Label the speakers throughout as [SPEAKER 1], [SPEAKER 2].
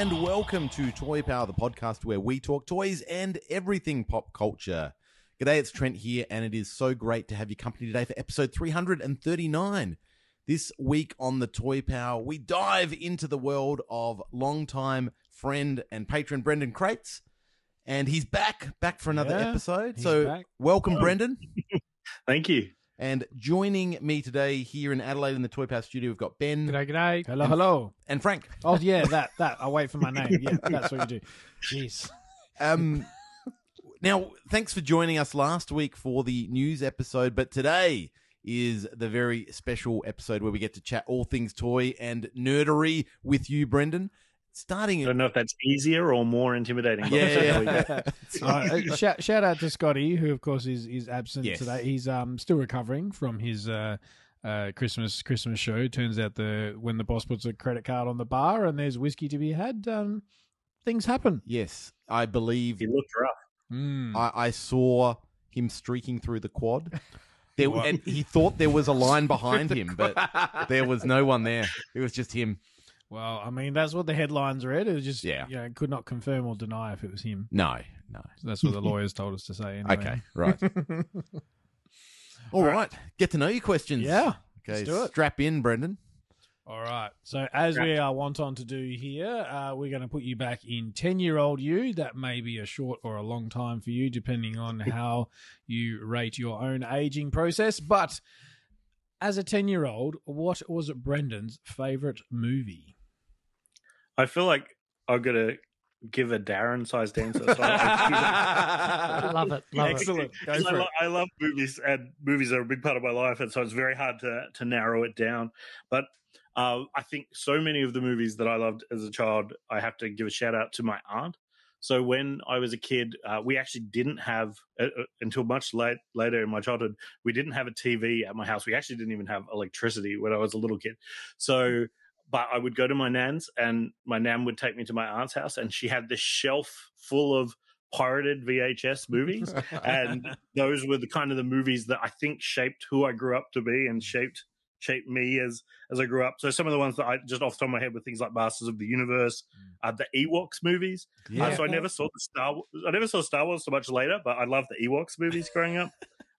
[SPEAKER 1] And welcome to Toy Power, the podcast where we talk toys and everything pop culture. G'day, it's Trent here, and it is so great to have your company today for episode 339. This week on the Toy Power, we dive into the world of longtime friend and patron Brendan Crates, and he's back, back for another
[SPEAKER 2] Yeah,
[SPEAKER 1] episode. So,
[SPEAKER 2] back.
[SPEAKER 1] welcome, Brendan.
[SPEAKER 3] Thank you.
[SPEAKER 1] And joining me today here in Adelaide in the Toy Power studio, we've got Ben
[SPEAKER 4] G'day, g'day.
[SPEAKER 2] Hello, hello.
[SPEAKER 1] and Frank.
[SPEAKER 2] Oh yeah, that that. I wait for my name. Yeah, that's what you do. Jeez.
[SPEAKER 1] Um, now, thanks for joining us last week for the news episode, but today is the very special episode where we get to chat all things toy and nerdery with you, Brendan. Starting
[SPEAKER 3] I don't know if that's easier or more intimidating.
[SPEAKER 1] Yeah,
[SPEAKER 3] there we go.
[SPEAKER 1] yeah.
[SPEAKER 2] Uh, shout, shout out to Scotty, who of course is is absent
[SPEAKER 1] Yes.
[SPEAKER 2] today. He's um still recovering from his uh, uh Christmas Christmas show. Turns out the when the boss puts a credit card on the bar and there's whiskey to be had, um, things happen.
[SPEAKER 1] yes, I believe
[SPEAKER 3] He looked rough.
[SPEAKER 2] Mm.
[SPEAKER 1] I, I saw him streaking through the quad. There, and he thought there was a line behind him, but there was no one there. It was just him.
[SPEAKER 2] Well, I mean that's what the headlines read. It was just
[SPEAKER 1] Yeah.
[SPEAKER 2] you know, could not confirm or deny if it was him.
[SPEAKER 1] No, no.
[SPEAKER 2] So that's what the lawyers told us to say. Anyway.
[SPEAKER 1] Okay, right. All right. Get to know you questions.
[SPEAKER 2] Yeah.
[SPEAKER 1] Okay,
[SPEAKER 2] do it.
[SPEAKER 1] strap in, Brendan.
[SPEAKER 2] All right. So as we uh, want on to do here, uh, we're going to put you back in ten-year-old you. That may be a short or a long time for you, depending on how you rate your own aging process. But as a ten-year-old, what was Brendan's favorite movie?
[SPEAKER 3] I feel like I've got to give a Darren sized answer. So I,
[SPEAKER 4] Love it. Love.
[SPEAKER 2] Excellent. Go
[SPEAKER 3] I, lo-
[SPEAKER 2] it.
[SPEAKER 3] I love movies, and movies are a big part of my life, and so it's very hard to to narrow it down. But uh, I think so many of the movies that I loved as a child, I have to give a shout out to my aunt. So when I was a kid, uh, we actually didn't have uh, uh, until much late later in my childhood. We didn't have a TV at my house. We actually didn't even have electricity when I was a little kid. So, but I would go to my nan's, and my nan would take me to my aunt's house, and she had this shelf full of pirated VHS movies, and those were the kind of the movies that I think shaped who I grew up to be and shaped shaped me as as I grew up. So some of the ones that I just off the top of my head were things like Masters of the Universe, uh, the Ewoks movies. Uh, so I never saw the Star. Wars, I never saw Star Wars so much later, but I love the Ewoks movies growing up.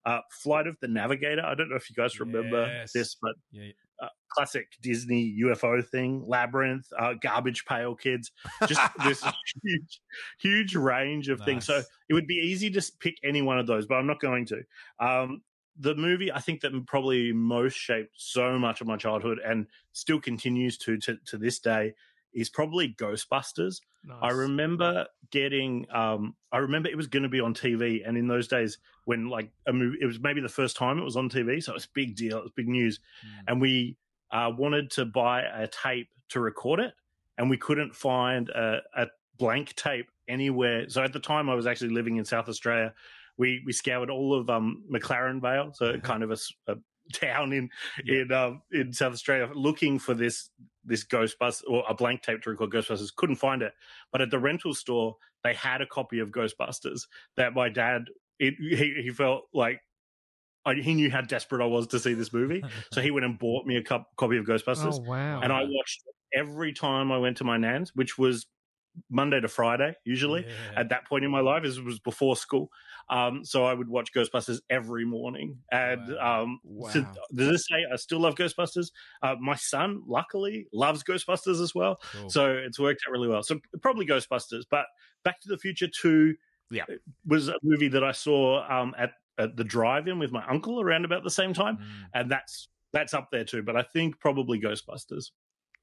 [SPEAKER 3] Uh, Flight of the Navigator. I don't know if you guys remember
[SPEAKER 2] Yes.
[SPEAKER 3] this, but
[SPEAKER 2] Yeah.
[SPEAKER 3] uh, classic Disney UFO thing. Labyrinth, uh, Garbage Pail Kids. Just this huge, huge range of things. So it would be easy to pick any one of those, but I'm not going to. Um, the movie I think that probably most shaped so much of my childhood and still continues to to, to this day is probably Ghostbusters. I remember getting um I remember it was going to be on TV and in those days when like a movie it was maybe the first time it was on TV so it was a big deal it was big news.
[SPEAKER 2] Mm.
[SPEAKER 3] and we uh wanted to buy a tape to record it and we couldn't find a, a blank tape anywhere. So at the time I was actually living in South Australia. We we scoured all of um McLaren Vale so kind of a town in in um in South Australia looking for this this Ghostbusters or a blank tape to record Ghostbusters couldn't find it. But at the rental store they had a copy of Ghostbusters that my dad it, he he felt like I, he knew how desperate I was to see this movie, so he went and bought me a cup, copy of Ghostbusters,
[SPEAKER 4] Oh wow.
[SPEAKER 3] and I watched it every time I went to my nan's, which was Monday to Friday usually.
[SPEAKER 2] Yeah.
[SPEAKER 3] At that point in my life, it was before school, um, so I would watch Ghostbusters every morning. And
[SPEAKER 2] Wow.
[SPEAKER 3] um,
[SPEAKER 1] Wow.
[SPEAKER 3] to, to this day, I still love Ghostbusters. Uh, my son, luckily, loves Ghostbusters as well.
[SPEAKER 2] Cool.
[SPEAKER 3] So it's worked out really well. So probably Ghostbusters, but Back to the Future Two,
[SPEAKER 1] Yeah.
[SPEAKER 3] was a movie that I saw um, at, at the drive-in with my uncle around about the same time,
[SPEAKER 2] Mm.
[SPEAKER 3] and that's that's up there too. But I think probably Ghostbusters.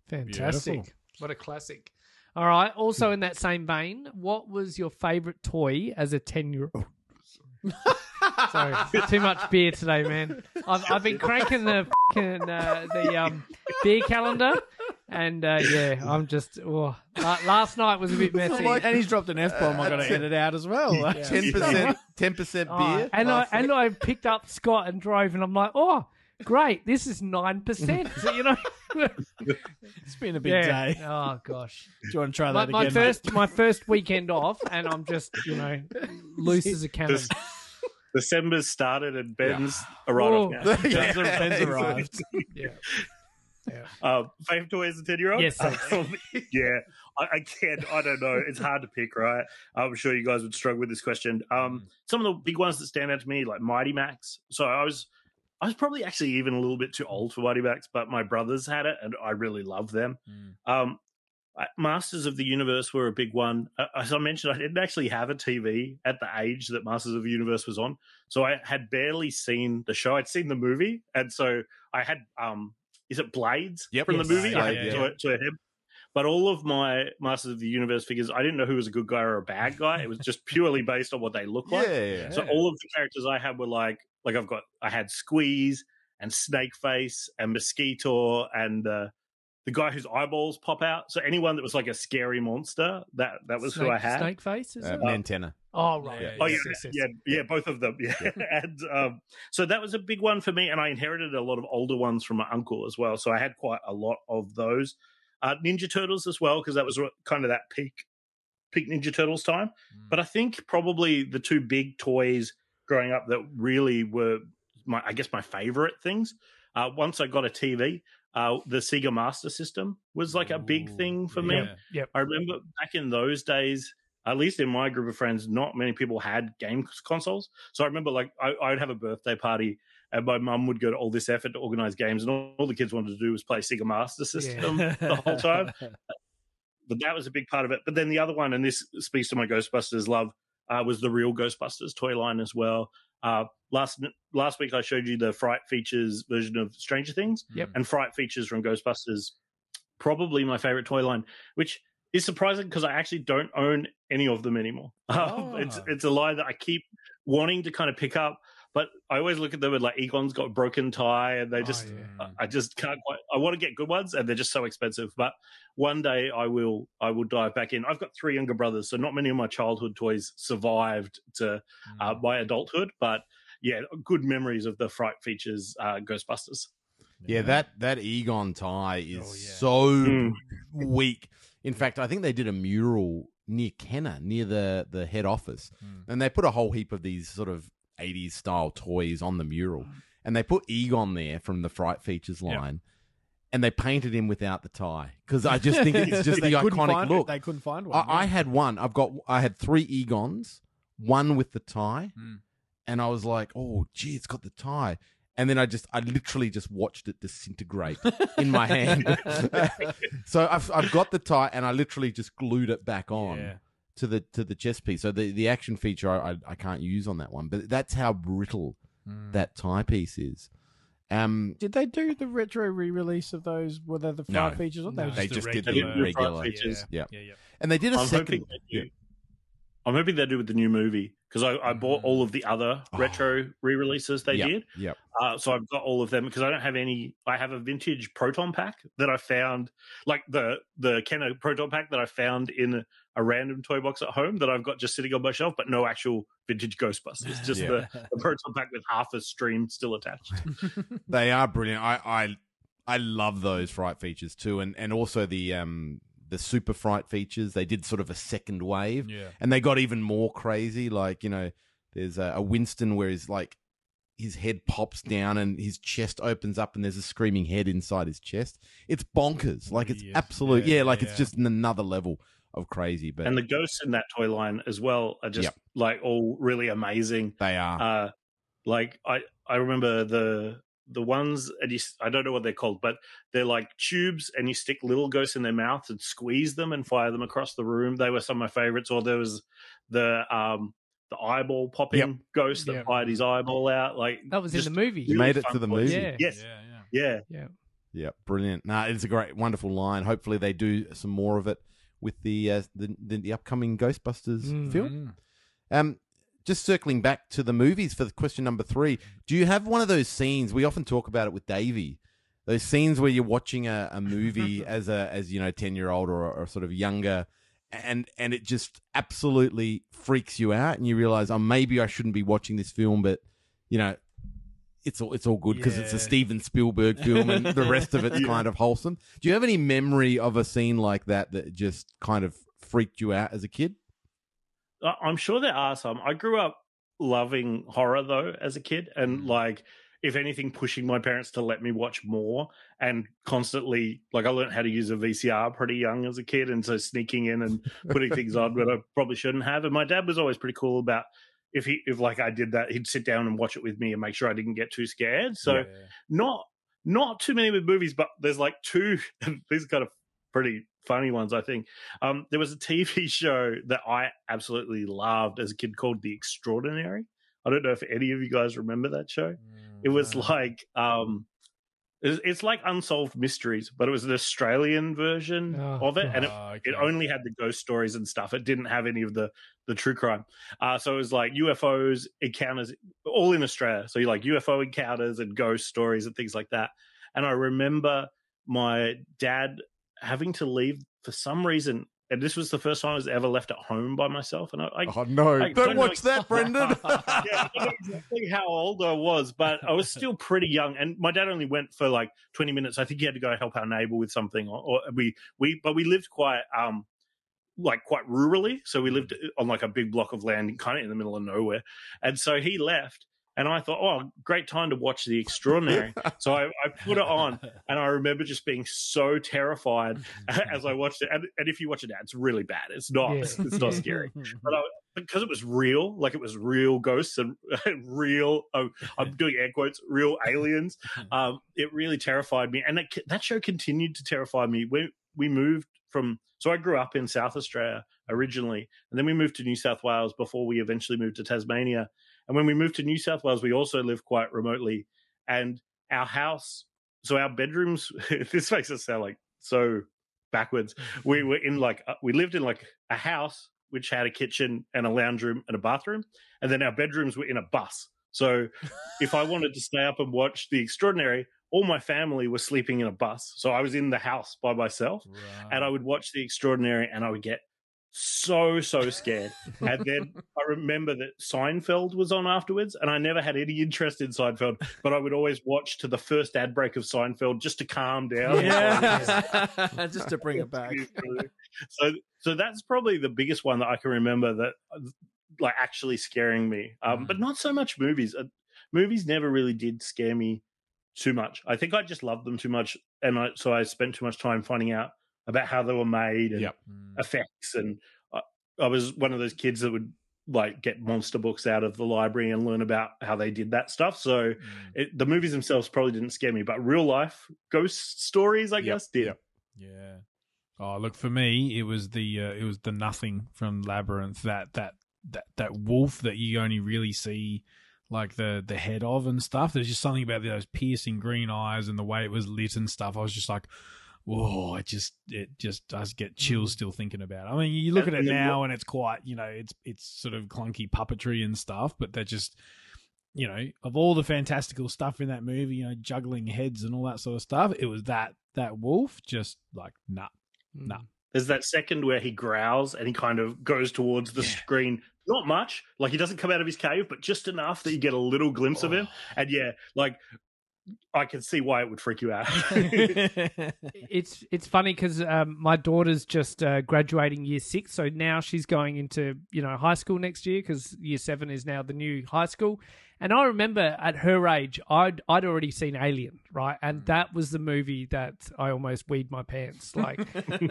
[SPEAKER 4] Fantastic.
[SPEAKER 2] Beautiful.
[SPEAKER 4] What a classic. All right. Also, in that same vein, what was your favorite toy as a 10 year old? Sorry, too much beer today, man. I've, I've been cranking the fucking, uh, the um, beer calendar, And uh, yeah, I'm just. Oh, la- last night was a bit messy.
[SPEAKER 2] and he's dropped an f bomb. I've got to edit out as well.
[SPEAKER 1] Ten percent, ten percent
[SPEAKER 4] Oh,
[SPEAKER 1] beer.
[SPEAKER 4] and I and I picked up Scott and drove, and I'm like, oh, great, this is nine percent. So you know,
[SPEAKER 2] It's been a big
[SPEAKER 4] yeah.
[SPEAKER 2] day.
[SPEAKER 4] Oh gosh,
[SPEAKER 2] Do you want to try
[SPEAKER 4] my,
[SPEAKER 2] that
[SPEAKER 4] my
[SPEAKER 2] again? mate?
[SPEAKER 4] first my first weekend off, and I'm just you know loose as a cannon.
[SPEAKER 3] This- December's started and Ben's arrived
[SPEAKER 4] Oh.
[SPEAKER 3] now.
[SPEAKER 2] Ben's,
[SPEAKER 1] Yeah,
[SPEAKER 2] Ben's
[SPEAKER 1] exactly.
[SPEAKER 2] arrived.
[SPEAKER 4] Yeah.
[SPEAKER 3] Um, favorite toy as a 10 year old?
[SPEAKER 4] Yes, thanks.
[SPEAKER 3] yeah, I, I can't. I don't know. It's hard to pick, right? I'm sure you guys would struggle with this question. Um, some of the big ones that stand out to me, like Mighty Max. So I was, I was probably actually even a little bit too old for Mighty Max, but my brothers had it, and I really loved them. Um, Masters of the Universe were a big one. Uh, as I mentioned, I didn't actually have a TV at the age that Masters of the Universe was on, so I had barely seen the show. I'd seen the movie, and so I had um, is it Blades
[SPEAKER 1] Yep.
[SPEAKER 3] from
[SPEAKER 4] Yes.
[SPEAKER 3] the movie? I had
[SPEAKER 1] yeah.
[SPEAKER 3] to, to him. But all of my Masters of the Universe figures, I didn't know who was a good guy or a bad guy. It was just purely based on what they look
[SPEAKER 1] Yeah,
[SPEAKER 3] like.
[SPEAKER 1] yeah, yeah.
[SPEAKER 3] So all of the characters I had were like, like I've got, I had Squeeze and Snakeface and Mosquito and uh, the guy whose eyeballs pop out. So anyone that was like a scary monster, that that was who I had.
[SPEAKER 4] Snake face, is
[SPEAKER 1] Uh,
[SPEAKER 4] it?
[SPEAKER 1] Mantenna.
[SPEAKER 4] Oh right.
[SPEAKER 2] Yeah,
[SPEAKER 3] Oh
[SPEAKER 2] yeah,
[SPEAKER 3] yeah,
[SPEAKER 4] yes, yes,
[SPEAKER 3] yeah, yeah, both of them. Yeah, and um, so that was a big one for me, and I inherited a lot of older ones from my uncle as well. So I had quite a lot of those. Uh, Ninja Turtles as well, because that was kind of that peak, peak Ninja Turtles time. But I think probably the two big toys growing up that really were my, I guess, my favorite things. Uh, once I got a TV, uh, the Sega Master System was like a big
[SPEAKER 2] Ooh,
[SPEAKER 3] thing for me.
[SPEAKER 2] yeah.
[SPEAKER 4] Yep.
[SPEAKER 3] I remember back in those days, at least in my group of friends, not many people had game consoles. So I remember like I, I would have a birthday party and my mum would go to all this effort to organize games and all, all the kids wanted to do was play Sega Master System the whole time. But that was a big part of it. But then the other one, and this speaks to my Ghostbusters love, uh, was the real Ghostbusters toy line as well. Uh, last last week I showed you the Fright Features version of Stranger Things,
[SPEAKER 4] Yep.
[SPEAKER 3] and Fright Features from Ghostbusters, probably my favorite toy line, which is surprising because I actually don't own any of them anymore. Um, it's
[SPEAKER 2] Ah.
[SPEAKER 3] it's a line that I keep wanting to kind of pick up, but I always look at them and like Egon's got a broken tie, and they
[SPEAKER 4] Oh,
[SPEAKER 3] just
[SPEAKER 4] yeah.
[SPEAKER 3] I- I just can't quite. I want to get good ones, and they're just so expensive. But one day I will. I will dive back in. I've got three younger brothers, so not many of my childhood toys survived to uh,
[SPEAKER 1] Mm.
[SPEAKER 3] my adulthood. But yeah, good memories of the Fright Features uh, Ghostbusters.
[SPEAKER 1] Yeah, that that Egon tie is
[SPEAKER 2] Oh, yeah.
[SPEAKER 1] so
[SPEAKER 3] Mm.
[SPEAKER 1] weak. In fact, I think they did a mural near Kenner, near the the head office,
[SPEAKER 2] Mm.
[SPEAKER 1] and they put a whole heap of these sort of '80s style toys on the mural, and they put Egon there from the Fright Features
[SPEAKER 2] Yeah.
[SPEAKER 1] line. And they painted him without the tie because I just think it's just the iconic
[SPEAKER 2] find it.
[SPEAKER 1] look.
[SPEAKER 2] They couldn't find one.
[SPEAKER 1] I, I had one. I've got. I had three Egons, one with the tie,
[SPEAKER 2] Mm.
[SPEAKER 1] and I was like, "Oh, gee, it's got the tie." And then I just, I literally just watched it disintegrate in my hand. so I've, I've got the tie, and I literally just glued it back on
[SPEAKER 2] Yeah.
[SPEAKER 1] To the to the chest piece. So the, the action feature I, I I can't use on that one, but that's how brittle
[SPEAKER 2] Mm.
[SPEAKER 1] that tie piece is. Um,
[SPEAKER 2] Did they do the retro re-release of those? Were they the
[SPEAKER 1] No.
[SPEAKER 2] five features? Or
[SPEAKER 4] No.
[SPEAKER 2] they,
[SPEAKER 1] They
[SPEAKER 2] the
[SPEAKER 1] just did the
[SPEAKER 3] regular-
[SPEAKER 1] regular.
[SPEAKER 3] Features.
[SPEAKER 1] Yeah.
[SPEAKER 2] yeah, yeah.
[SPEAKER 1] and they did a
[SPEAKER 3] I'm
[SPEAKER 1] second.
[SPEAKER 3] hoping they do. I'm hoping they do with the new movie because I, I bought
[SPEAKER 2] Mm.
[SPEAKER 3] all of the other
[SPEAKER 1] Oh.
[SPEAKER 3] retro re-releases they
[SPEAKER 1] Yep,
[SPEAKER 3] did.
[SPEAKER 1] Yep.
[SPEAKER 3] Uh, so I've got all of them because I don't have any. I have a vintage proton pack that I found, like the the Kenner proton pack that I found in a, a random toy box at home that I've got just sitting on my shelf, but no actual vintage Ghostbusters. Just
[SPEAKER 1] Yeah.
[SPEAKER 3] the, the proton pack with half a stream still attached.
[SPEAKER 1] They are brilliant. I I I love those fright features too, and and also the um the super fright features. They did sort of a second wave,
[SPEAKER 2] yeah.
[SPEAKER 1] and they got even more crazy. Like you know, there's a, a Winston where he's like his head pops down and his chest opens up, and there's a screaming head inside his chest. It's bonkers. Like it's
[SPEAKER 2] Yes.
[SPEAKER 1] absolute. Yeah,
[SPEAKER 2] Yeah,
[SPEAKER 1] like
[SPEAKER 2] yeah.
[SPEAKER 1] it's just another level of crazy. But
[SPEAKER 3] And the ghosts in that toy line as well are just
[SPEAKER 1] Yep.
[SPEAKER 3] like all really amazing.
[SPEAKER 1] they are.
[SPEAKER 3] uh like i i remember the the ones and you, s- i don't know what they're called but they're like tubes and you stick little ghosts in their mouth and squeeze them and fire them across the room they were some of my favorites or there was the um the eyeball popping
[SPEAKER 1] Yep.
[SPEAKER 3] ghost that
[SPEAKER 4] Yep.
[SPEAKER 3] fired his eyeball out like
[SPEAKER 4] That was in the movie.
[SPEAKER 1] You
[SPEAKER 3] really
[SPEAKER 1] made it to the movie.
[SPEAKER 4] Yeah.
[SPEAKER 3] yes
[SPEAKER 2] Yeah, yeah.
[SPEAKER 3] yeah
[SPEAKER 1] Yeah, brilliant. Nah, it's a great, wonderful line. Hopefully, they do some more of it with the uh, the, the the upcoming Ghostbusters
[SPEAKER 4] Mm.
[SPEAKER 1] film. Um, just circling back to the movies for the question number three. Do you have one of those scenes? We often talk about it with Davey. those scenes where you're watching a, a movie as a as you know ten year old or, or sort of younger, and and it just absolutely freaks you out, and you realize, oh, maybe I shouldn't be watching this film, but you know, it's all it's all good because it's a Steven Spielberg film, and the rest of it's
[SPEAKER 3] Yeah.
[SPEAKER 1] kind of wholesome. Do you have any memory of a scene like that that just kind of freaked you out as a kid?
[SPEAKER 3] I'm sure there are some. I grew up loving horror though as a kid, and mm. like if anything, pushing my parents to let me watch more and constantly like I learned how to use a VCR pretty young as a kid, and so sneaking in and putting things on that I probably shouldn't have. And my dad was always pretty cool about if he if like I did that, he'd sit down and watch it with me and make sure I didn't get too scared. So not not too many with movies, but there's like two. these are kind of pretty funny ones, I think. Um, there was a TV show that I absolutely loved as a kid called The Extraordinary. I don't know if any of you guys remember that show. It was like um, it's, like Unsolved Mysteries, but it was an Australian version
[SPEAKER 4] Oh,
[SPEAKER 3] of it, and it,
[SPEAKER 2] Ah,
[SPEAKER 3] it only had the ghost stories and stuff. It didn't have any of the the true crime. Uh, so it was like UFOs encounters, all in Australia. So you like UFO encounters and ghost stories and things like that. And I remember my dad having to leave for some reason. And this was the first time I was ever left at home by myself. And I, I
[SPEAKER 1] Oh no!
[SPEAKER 3] I
[SPEAKER 1] Don't
[SPEAKER 3] don't know
[SPEAKER 1] watch that, Brendan.
[SPEAKER 3] yeah, I don't know exactly how old I was, but I was still pretty young. And my dad only went for like 20 minutes. I think he had to go help our neighbor with something, or, or we we but we lived quite um like quite rurally. So we lived on like a big block of land, kind of in the middle of nowhere. And so he left. And I thought, oh, great time to watch The Extraordinary. so I, I put it on, and I remember just being so terrified as I watched it. And, and if you watch it now, it's really bad. It's not.
[SPEAKER 4] Yeah.
[SPEAKER 3] It's not scary but I, because it was real, like it was real ghosts and real, oh, I'm doing air quotes, real aliens. Um, it really terrified me, and that that show continued to terrify me. We we moved from, so I grew up in South Australia originally, and then we moved to New South Wales before we eventually moved to Tasmania. And when we moved to New South Wales, we also lived quite remotely, and our house, so our bedrooms. this makes us sound like so backwards. We were in like uh, we lived in like a house which had a kitchen and a lounge room and a bathroom, and then our bedrooms were in a bus. So if I wanted to stay up and watch The Extraordinary, all my family were sleeping in a bus. So I was in the house by myself, and I would watch The Extraordinary, and I would get so so scared. and then I remember that Seinfeld was on afterwards, and I never had any interest in Seinfeld, but I would always watch to the first ad break of Seinfeld just to calm down.
[SPEAKER 5] Yeah. Just to bring it back.
[SPEAKER 3] so so that's probably the biggest one that I can remember that like actually scaring me. Um, but not so much movies. Uh, movies never really did scare me too much. I think I just loved them too much, and I, so I spent too much time finding out about how they were made and
[SPEAKER 1] Yep.
[SPEAKER 3] effects. And I, I was one of those kids that would like get monster books out of the library and learn about how they did that stuff. So it, the movies themselves probably didn't scare me, but real life ghost stories, I
[SPEAKER 1] Yep,
[SPEAKER 3] guess, did.
[SPEAKER 1] yep.
[SPEAKER 2] Yeah. Oh, look for me, it was the uh, it was the nothing from Labyrinth that that that that wolf that you only really see like the the head of and stuff. There's just something about those piercing green eyes and the way it was lit and stuff. I was just like, whoa! It just it just does get chills mm-hmm. still thinking about. it. I mean, you look
[SPEAKER 3] And-
[SPEAKER 2] at it
[SPEAKER 3] and
[SPEAKER 2] now and it's quite you know it's it's sort of clunky puppetry and stuff, but they're just you know, of all the fantastical stuff in that movie, you know, juggling heads and all that sort of stuff, it was that that wolf just like nah. Nah. Mm.
[SPEAKER 3] There's that second where he growls and he kind of goes towards the screen. Not much, like he doesn't come out of his cave, but just enough that you get a little glimpse of him. Oh. And yeah, like I can see why it would freak you out.
[SPEAKER 4] it's it's funny because um, my daughter's just uh, graduating year six, so now she's going into you know high school next year because year seven is now the new high school. And I remember at her age, I'd I'd already seen Alien, right, and that was the movie that I almost weed my pants. Like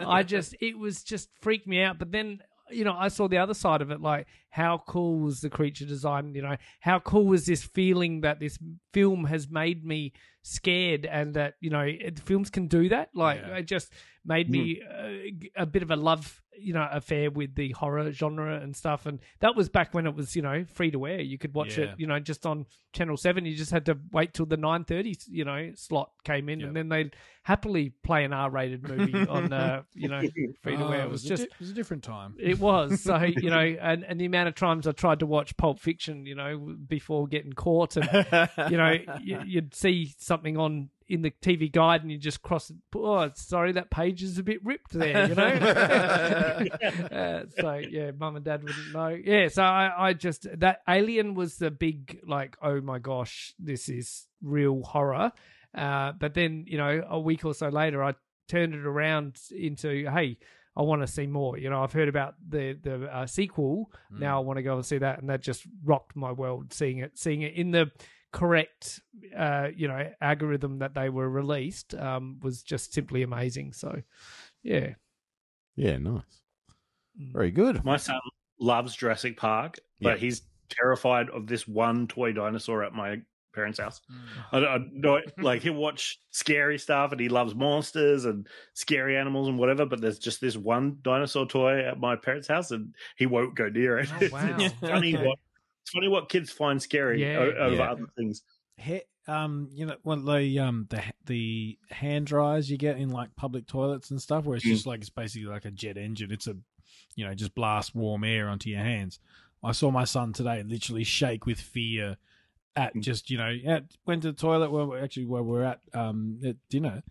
[SPEAKER 4] I just it was just freaked me out. But then you know I saw the other side of it, like how cool was the creature design? You know how cool was this feeling that this film has made me scared and that you know it, films can do that like
[SPEAKER 2] Yeah.
[SPEAKER 4] it just made me uh, a bit of a love you know affair with the horror genre and stuff and that was back when it was you know free to wear you could watch
[SPEAKER 2] Yeah.
[SPEAKER 4] it you know just on channel 7 you just had to wait till the 9:30 you know slot came in
[SPEAKER 2] Yep.
[SPEAKER 4] and then they'd happily play an R-rated movie on uh you know free to wear
[SPEAKER 2] Oh,
[SPEAKER 4] it was
[SPEAKER 2] a
[SPEAKER 4] just
[SPEAKER 2] di- it was a different time.
[SPEAKER 4] it was so you know, and, and the amount of times I tried to watch Pulp Fiction, you know, before getting caught, and you know, you, you'd see something on in the TV guide and you just cross it. Oh, sorry, that page is a bit ripped there, you know? uh, so, yeah, mum and dad wouldn't know. Yeah, so I, I just, that Alien was the big, like, oh my gosh, this is real horror. Uh, but then, you know, a week or so later, I turned it around into, hey, I want to see more. You know, I've heard about the the uh, sequel. Now I want to go and see that, and that just rocked my world. Seeing it, seeing it in the correct, uh, you know, algorithm that they were released um, was just simply amazing. So, yeah,
[SPEAKER 1] Yeah, nice.
[SPEAKER 4] Mm.
[SPEAKER 1] Very good.
[SPEAKER 3] My son loves Jurassic Park, but
[SPEAKER 1] Yeah.
[SPEAKER 3] he's terrified of this one toy dinosaur at my parents' house.
[SPEAKER 4] Mm.
[SPEAKER 3] I, I know, like he'll watch scary stuff, and he loves monsters and scary animals and whatever. But there's just this one dinosaur toy at my parents' house, and he won't go near it.
[SPEAKER 4] Oh, wow.
[SPEAKER 3] it's funny
[SPEAKER 4] Okay.
[SPEAKER 3] what it's funny what kids find scary
[SPEAKER 4] Yeah.
[SPEAKER 3] over
[SPEAKER 1] Yeah.
[SPEAKER 3] other things.
[SPEAKER 2] He, um, you know, when the um the the hand dryers you get in like public toilets and stuff, where it's
[SPEAKER 3] Mm.
[SPEAKER 2] just like it's basically like a jet engine. It's a, you know, just blast warm air onto your hands. I saw my son today literally shake with fear at just you know at, went to the toilet where we- actually where we're at um at dinner.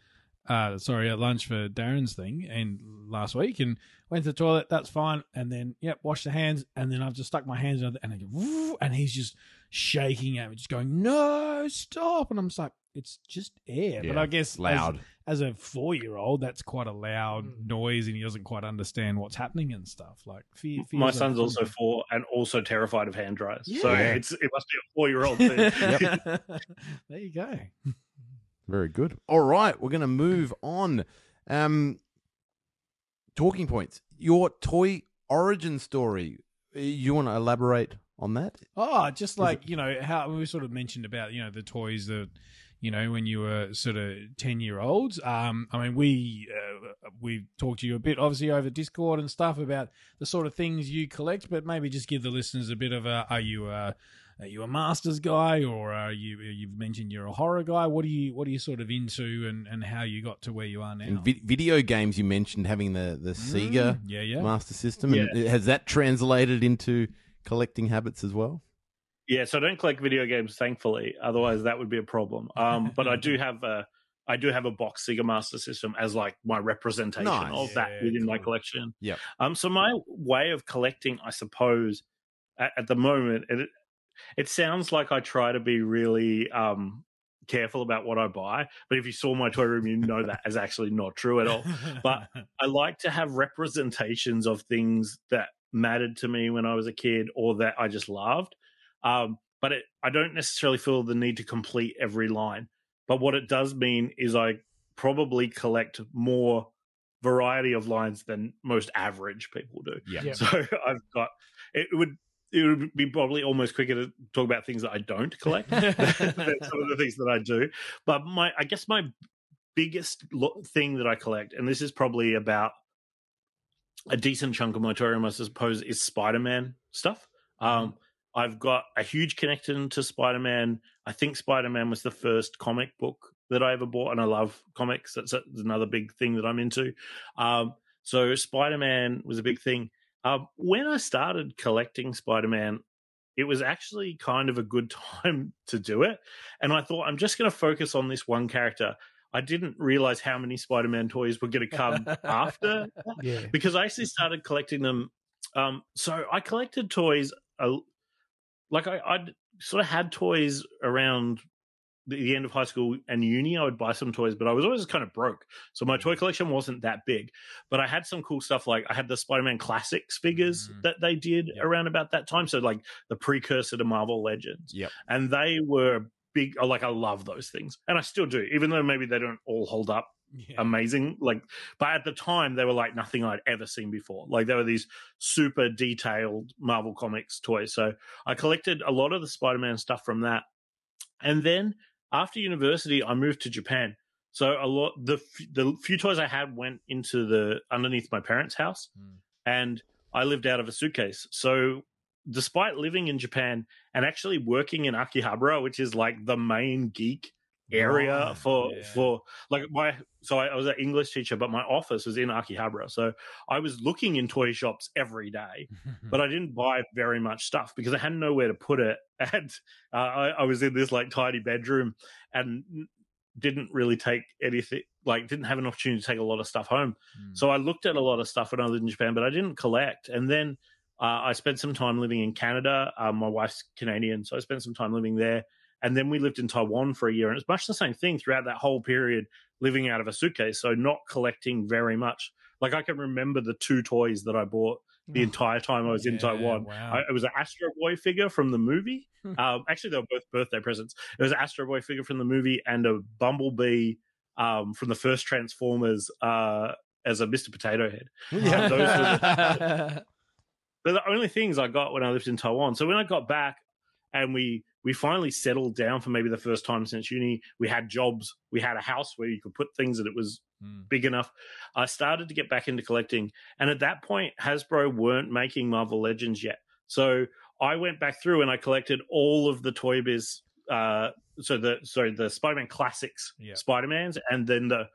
[SPEAKER 2] Uh, sorry, at lunch for Darren's thing and last week, and went to the toilet. That's fine, and then yep, washed the hands, and then I've just stuck my hands in, and I go, and he's just shaking at me, just going, "No, stop!" And I'm just like, "It's just air." but I guess as-
[SPEAKER 1] Loud.
[SPEAKER 2] as, a four year old, that's quite a loud
[SPEAKER 4] Mm.
[SPEAKER 2] noise, and he doesn't quite understand what's happening and stuff. Like, fear,
[SPEAKER 3] My son's also
[SPEAKER 2] thing.
[SPEAKER 3] four and also terrified of hand dryers. So it's it must be a four year old thing.
[SPEAKER 2] there you go.
[SPEAKER 1] Very good. All right, we're going to move on. Um, talking points. Your toy origin story. You want to elaborate on that?
[SPEAKER 2] Oh, just like you know how we sort of mentioned about you know the toys that you know when you were sort of ten year olds. Um, I mean we uh, we talked to you a bit obviously over Discord and stuff about the sort of things you collect, but maybe just give the listeners a bit of a are you a are you a masters guy or are you you've mentioned you're a horror guy? What are you what are you sort of into and and how you got to where you are now?
[SPEAKER 1] In vi- video games, you mentioned having the the Sega
[SPEAKER 2] Mm, yeah, yeah.
[SPEAKER 1] Master System. And has that translated into collecting habits as well?
[SPEAKER 3] Yeah, so I don't collect video games, thankfully. Otherwise, that would be a problem. Um, but I do have a, I do have a box Sega Master System as like my representation
[SPEAKER 1] Nice.
[SPEAKER 3] of that
[SPEAKER 2] Yeah,
[SPEAKER 3] within my collection.
[SPEAKER 1] Yeah.
[SPEAKER 3] Um, so my way of collecting, I suppose, at, at the moment, it it sounds like I try to be really um careful about what I buy. But if you saw my toy room, you know that is actually not true at all. But I like to have representations of things that mattered to me when I was a kid or that I just loved. Um, but it, I don't necessarily feel the need to complete every line. But what it does mean is I probably collect more variety of lines than most average people do.
[SPEAKER 1] Yeah.
[SPEAKER 4] Yeah.
[SPEAKER 3] So I've got it would it would be probably almost quicker to talk about things that I don't collect than some of the things that I do. But my I guess my biggest lo- thing that I collect, and this is probably about a decent chunk of my toy room, I suppose, is Spider Man stuff. Um, I've got a huge connection to Spider Man. I think Spider Man was the first comic book that I ever bought, and I love comics. That's another big thing that I'm into. Um, so Spider Man was a big thing. Um, when I started collecting Spider Man, it was actually kind of a good time to do it. And I thought, I'm just going to focus on this one character. I didn't realize how many Spider Man toys were going to come after
[SPEAKER 4] yeah.
[SPEAKER 3] because I actually started collecting them. Um, so I collected toys, like I, I'd sort of had toys around the, end of high school and uni. I would buy some toys, but I was always kind of broke. So my toy collection wasn't that big. But I had some cool stuff like I had the Spider Man Classics figures
[SPEAKER 2] Mm.
[SPEAKER 3] that they did
[SPEAKER 2] Yep.
[SPEAKER 3] around about that time. So like the precursor to Marvel Legends.
[SPEAKER 1] Yep.
[SPEAKER 3] And they were big. Like I love those things, and I still do, even though maybe they don't all hold up
[SPEAKER 2] Yeah.
[SPEAKER 3] amazing. Like, but at the time, they were like nothing I'd ever seen before. Like, they were these super detailed Marvel Comics toys. So I collected a lot of the Spider Man stuff from that. And then after university, I moved to Japan. So a lot the the few toys I had went into the underneath my parents' house,
[SPEAKER 1] Hmm.
[SPEAKER 3] and I lived out of a suitcase. So despite living in Japan and actually working in Akihabara, which is like the main geek area
[SPEAKER 2] Right,
[SPEAKER 3] for
[SPEAKER 2] yeah.
[SPEAKER 3] for like my so I, I was an English teacher, but my office was in Akihabara. So I was looking in toy shops every day, but I didn't buy very much stuff because I had nowhere to put it. And uh, I, I was in this like tiny bedroom, and didn't really take anything, like didn't have an opportunity to take a lot of stuff home.
[SPEAKER 2] Mm.
[SPEAKER 3] So I looked at a lot of stuff when I lived in Japan, but I didn't collect. And then uh, I spent some time living in Canada. Um, my wife's Canadian, so I spent some time living there. And then we lived in Taiwan for a year, and it's much the same thing throughout that whole period, living out of a suitcase. So not collecting very much. Like I can remember the two toys that I bought the entire time I was in Taiwan.
[SPEAKER 2] wow.
[SPEAKER 3] I, it was an Astro Boy figure from the movie.
[SPEAKER 4] Hmm.
[SPEAKER 3] um, actually, they were both birthday presents. It was an Astro Boy figure from the movie and a Bumblebee um, from the first Transformers uh, as a Mr. Potato Head.
[SPEAKER 1] Yeah.
[SPEAKER 3] those were They're the only things I got when I lived in Taiwan. So when I got back and we we finally settled down for maybe the first time since uni, we had jobs, we had a house where you could put things and it was
[SPEAKER 2] Mm.
[SPEAKER 3] big enough. I started to get back into collecting. And at that point, Hasbro weren't making Marvel Legends yet. So I went back through and I collected all of the Toy Biz uh so the sorry, the Spider-Man classics
[SPEAKER 2] Yeah.
[SPEAKER 3] Spider-Mans and then the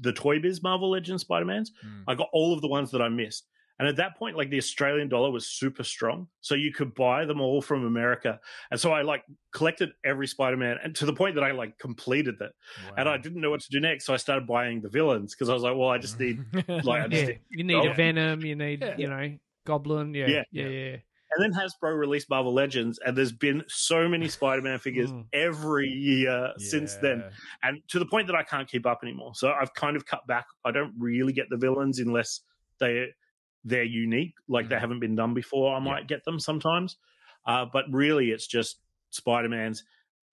[SPEAKER 3] the Toy Biz Marvel Legends Spider-Mans.
[SPEAKER 2] Mm.
[SPEAKER 3] I got all of the ones that I missed. And at that point, like the Australian dollar was super strong. So you could buy them all from America. And so I like collected every Spider Man and to the point that I like completed it. And I didn't know what to do next. So I started buying the villains because I was like, well, I just need. like, I just
[SPEAKER 4] Yeah,
[SPEAKER 3] need-
[SPEAKER 4] you need a Venom. You need,
[SPEAKER 2] Yeah.
[SPEAKER 4] you know, Goblin. Yeah,
[SPEAKER 3] Yeah.
[SPEAKER 4] yeah, yeah.
[SPEAKER 3] And then Hasbro released Marvel Legends, and there's been so many Spider Man figures
[SPEAKER 4] Mm.
[SPEAKER 3] every year since then. And to the point that I can't keep up anymore. So I've kind of cut back. I don't really get the villains unless they they're unique, like they
[SPEAKER 2] Mhm.
[SPEAKER 3] haven't been done before. I might get them sometimes, uh, but really it's just Spider Mans,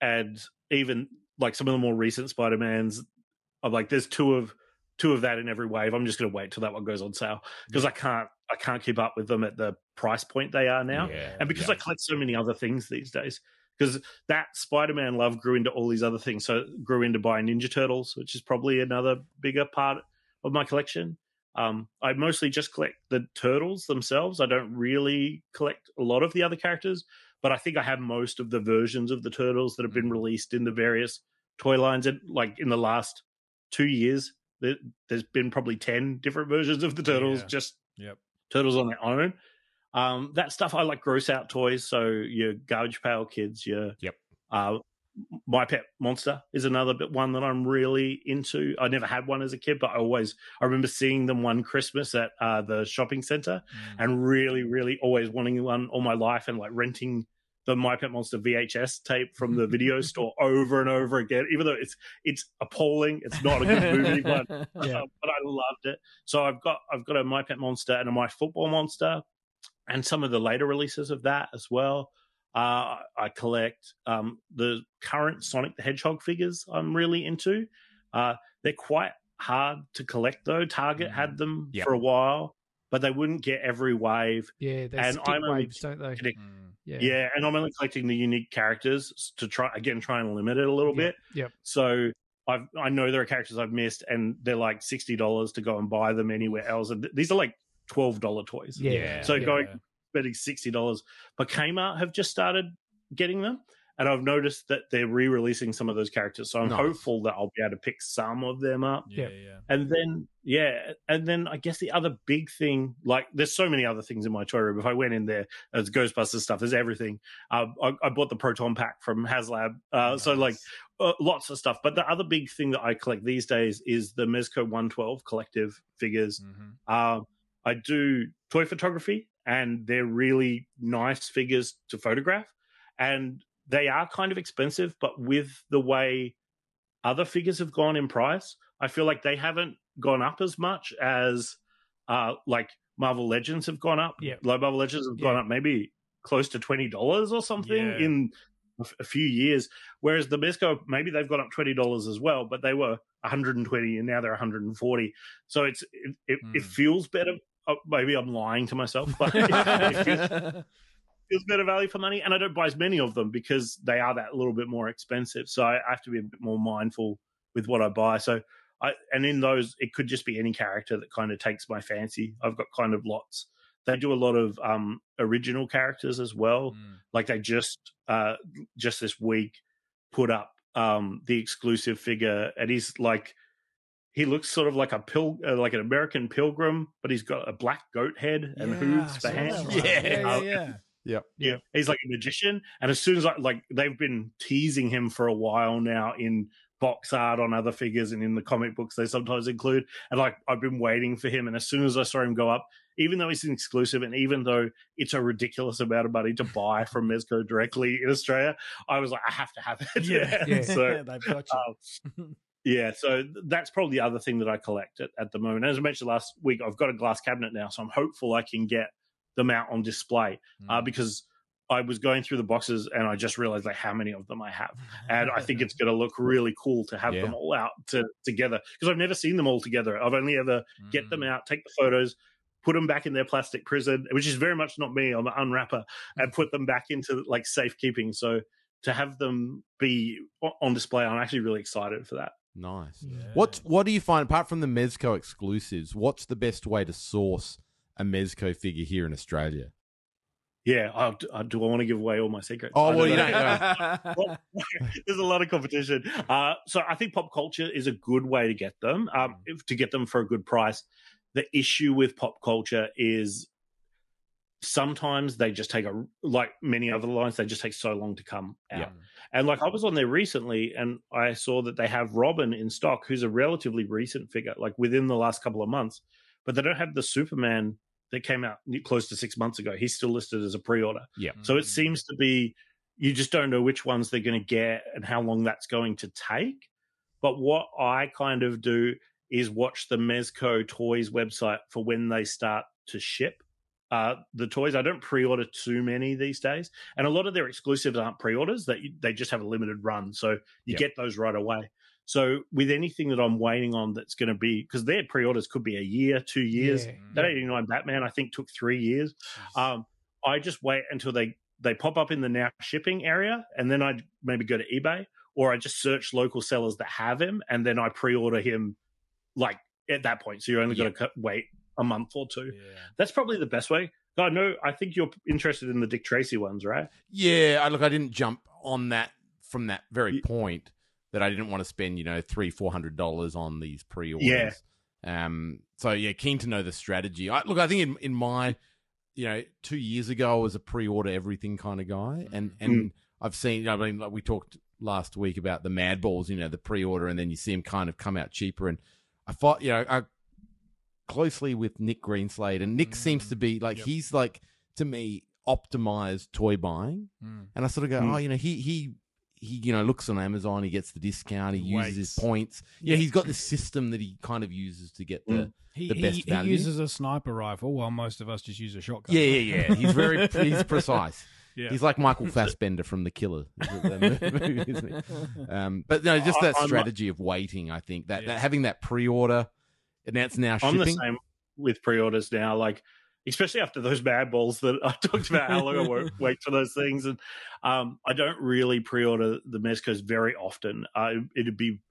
[SPEAKER 3] and even like some of the more recent Spider Mans. I'm like, there's two of two of that in every wave. I'm just going to wait till that one goes on sale because I can't I can't keep up with them at the price point they are now
[SPEAKER 2] Yeah,
[SPEAKER 3] and because
[SPEAKER 2] yeah.
[SPEAKER 3] I collect so many other things these days, because that Spider-Man love grew into all these other things. So grew into buying Ninja Turtles, which is probably another bigger part of my collection. Um, I mostly just collect the turtles themselves. I don't really collect a lot of the other characters, but I think I have most of the versions of the turtles that have been released in the various toy lines. And like in the last two years, there, there's been probably ten different versions of the turtles.
[SPEAKER 2] Yeah.
[SPEAKER 3] Just
[SPEAKER 2] Yep.
[SPEAKER 3] turtles on their own. Um, that stuff I like gross out toys. So your garbage pail kids, your
[SPEAKER 1] Yep.
[SPEAKER 3] Uh, my pet monster is another bit one that I'm really into. I never had one as a kid, but I always I remember seeing them one Christmas at uh, the shopping center
[SPEAKER 2] Mm.
[SPEAKER 3] and really, really always wanting one all my life and like renting the My Pet Monster VHS tape from the video store over and over again. Even though it's it's appalling, it's not a good movie, but
[SPEAKER 4] Yeah.
[SPEAKER 3] uh, but I loved it. So I've got I've got a My Pet Monster and a My Football Monster, and some of the later releases of that as well. Uh, I collect um, the current Sonic the Hedgehog figures. I'm really into. Uh, they're quite hard to collect though. Target had them
[SPEAKER 1] Yep.
[SPEAKER 3] for a while, but they wouldn't get every wave.
[SPEAKER 4] Yeah, they
[SPEAKER 3] And I'm only
[SPEAKER 4] waves, don't they?
[SPEAKER 3] Connect-
[SPEAKER 2] Mm.
[SPEAKER 4] Yeah.
[SPEAKER 3] Yeah, and I'm only collecting the unique characters to try again, try and limit it a little
[SPEAKER 4] Yep,
[SPEAKER 3] bit.
[SPEAKER 4] yep.
[SPEAKER 3] So I've I know there are characters I've missed, and they're like sixty dollars to go and buy them anywhere else. And th- these are like twelve dollar toys.
[SPEAKER 4] Yeah.
[SPEAKER 3] So
[SPEAKER 4] yeah.
[SPEAKER 3] going spending sixty dollars, but Kmart have just started getting them, and I've noticed that they're re-releasing some of those characters. So I'm
[SPEAKER 1] Nice.
[SPEAKER 3] hopeful that I'll be able to pick some of them up.
[SPEAKER 2] Yeah,
[SPEAKER 4] Yeah.
[SPEAKER 2] yeah.
[SPEAKER 3] And then, yeah, and then I guess the other big thing, like, there's so many other things in my toy room. If I went in there, there's Ghostbusters stuff, there's everything. Uh, I, I bought the Proton pack from HasLab, uh, so like uh, lots of stuff. But the other big thing that I collect these days is the Mezco 112 collective figures.
[SPEAKER 2] Mhm.
[SPEAKER 3] Um, I do toy photography, and they're really nice figures to photograph, and they are kind of expensive. But with the way other figures have gone in price, I feel like they haven't gone up as much as uh, like Marvel Legends have gone up.
[SPEAKER 4] Yeah.
[SPEAKER 3] like Marvel Legends have gone up maybe close to twenty dollars or something
[SPEAKER 2] Yeah.
[SPEAKER 3] in a, few years. Whereas the Mezco maybe they've gone up twenty dollars as well, but they were 120 and now they're 140. So it's it, it, it
[SPEAKER 2] Hmm.
[SPEAKER 3] feels better. Uh, maybe I'm lying to myself, but it, it feels, feels better value for money. And I don't buy as many of them because they are that little bit more expensive. So I have to be a bit more mindful with what I buy. So I and in those, it could just be any character that kind of takes my fancy. I've got kind of lots. They do a lot of um, original characters as well
[SPEAKER 2] Mm.
[SPEAKER 3] like they just uh just this week put up um the exclusive figure and he's like he looks sort of like a pil uh, like an american pilgrim but he's got a black goat head and
[SPEAKER 2] Yeah,
[SPEAKER 3] hooves for hands
[SPEAKER 2] one.
[SPEAKER 1] Yeah.
[SPEAKER 2] yeah, yeah, yeah.
[SPEAKER 3] yeah he's like a magician and as soon as i like they've been teasing him for a while now in box art on other figures and in the comic books they sometimes include. And like I've been waiting for him, and as soon as I saw him go up, even though it's an exclusive, and even though it's a ridiculous amount of money to buy from Mezco directly in Australia, I was like, I have to have it.
[SPEAKER 2] Yeah,
[SPEAKER 4] Yeah.
[SPEAKER 3] so
[SPEAKER 2] they've got you.
[SPEAKER 3] um, yeah, so that's probably the other thing that I collect at, at the moment. As I mentioned last week, I've got a glass cabinet now, so I'm hopeful I can get them out on display uh, because I was going through the boxes and I just realized like how many of them I have, and I think it's going to look really cool to have
[SPEAKER 1] Yeah.
[SPEAKER 3] them all out to, together because I've never seen them all together. I've only ever get them out, take the photos, put them back in their plastic prison, which is very much not me. I'm an unwrapper, and put them back into like safekeeping. So to have them be on display, I'm actually really excited for that.
[SPEAKER 1] Nice.
[SPEAKER 2] Yeah.
[SPEAKER 1] What What do you find apart from the Mezco exclusives? What's the best way to source a Mezco figure here in Australia?
[SPEAKER 3] Yeah, I, I, do I want to give away all my secrets?
[SPEAKER 1] Oh well, you don't.
[SPEAKER 3] Well, there's a lot of competition. Uh, so I think Popcultcha is a good way to get them, um, if, to get them for a good price. The issue with Popcultcha is sometimes they just take a like many other lines they just take so long to come out
[SPEAKER 1] Yeah.
[SPEAKER 3] and like i was on there recently and i saw that they have robin in stock who's a relatively recent figure like within the last couple of months but they don't have the superman that came out close to six months ago he's still listed as a pre-order
[SPEAKER 1] Yeah.
[SPEAKER 3] so it seems to be you just don't know which ones they're going to get and how long that's going to take. But what I kind of do is watch the Mezco Toys website for when they start to ship uh, the toys. I don't pre-order too many these days, and a lot of their exclusives aren't pre-orders; that you- they just have a limited run, so you
[SPEAKER 1] Yeah.
[SPEAKER 3] get those right away. So with anything that I'm waiting on, that's going to be because their pre-orders could be a year, two years.
[SPEAKER 4] Yeah.
[SPEAKER 3] That 89 Batman, I think, took three years. Um, I just wait until they they pop up in the now shipping area, and then I maybe go to eBay or I just search local sellers that have him, and then I pre-order him like at that point. So you're only going to wait a month or two.
[SPEAKER 2] Yeah.
[SPEAKER 3] That's probably the best way. I know. I think you're interested in the Dick Tracy ones, right?
[SPEAKER 1] Yeah, I, look, I didn't jump on that from that very
[SPEAKER 3] Ye-
[SPEAKER 1] point that I didn't want to spend, you know, three, four hundred dollars on these pre-orders.
[SPEAKER 3] Yeah.
[SPEAKER 1] Um. So yeah, keen to know the strategy. I, look, I think in in my, you know, two years ago I was a pre-order everything kind of guy, and and
[SPEAKER 3] Mm.
[SPEAKER 1] I've seen. You know, I mean, like we talked last week about the Mad Balls, you know, the pre-order, and then you see them kind of come out cheaper. And I thought, you know, I closely with Nick Greenslade, and Nick seems to be like
[SPEAKER 2] Yep.
[SPEAKER 1] he's like to me optimized toy buying.
[SPEAKER 2] Mm.
[SPEAKER 1] And I sort of go,
[SPEAKER 3] Mm.
[SPEAKER 1] oh, you know, he he he you know looks on Amazon, he gets the discount, he uses his points. Yeah, he's got this system that he kind of uses to get the.
[SPEAKER 3] Mm.
[SPEAKER 2] He,
[SPEAKER 1] The
[SPEAKER 2] he,
[SPEAKER 1] best
[SPEAKER 2] he
[SPEAKER 1] value?
[SPEAKER 2] He uses a sniper rifle while most of us just use a shotgun.
[SPEAKER 1] Yeah, yeah, yeah. He's very he's precise.
[SPEAKER 2] Yeah.
[SPEAKER 1] He's like Michael Fassbender from The Killer, the movie, isn't he? Um, but no, just that
[SPEAKER 3] I- I'm-
[SPEAKER 1] strategy of waiting. I think that,
[SPEAKER 2] Yeah.
[SPEAKER 1] that having that pre-order, and that's now
[SPEAKER 3] I'm the same with pre-orders now. Like, especially after those bad balls that I talked about how long I wait, wait for those things, and um, I don't really pre-order the Mezcos very often. Uh, it'd be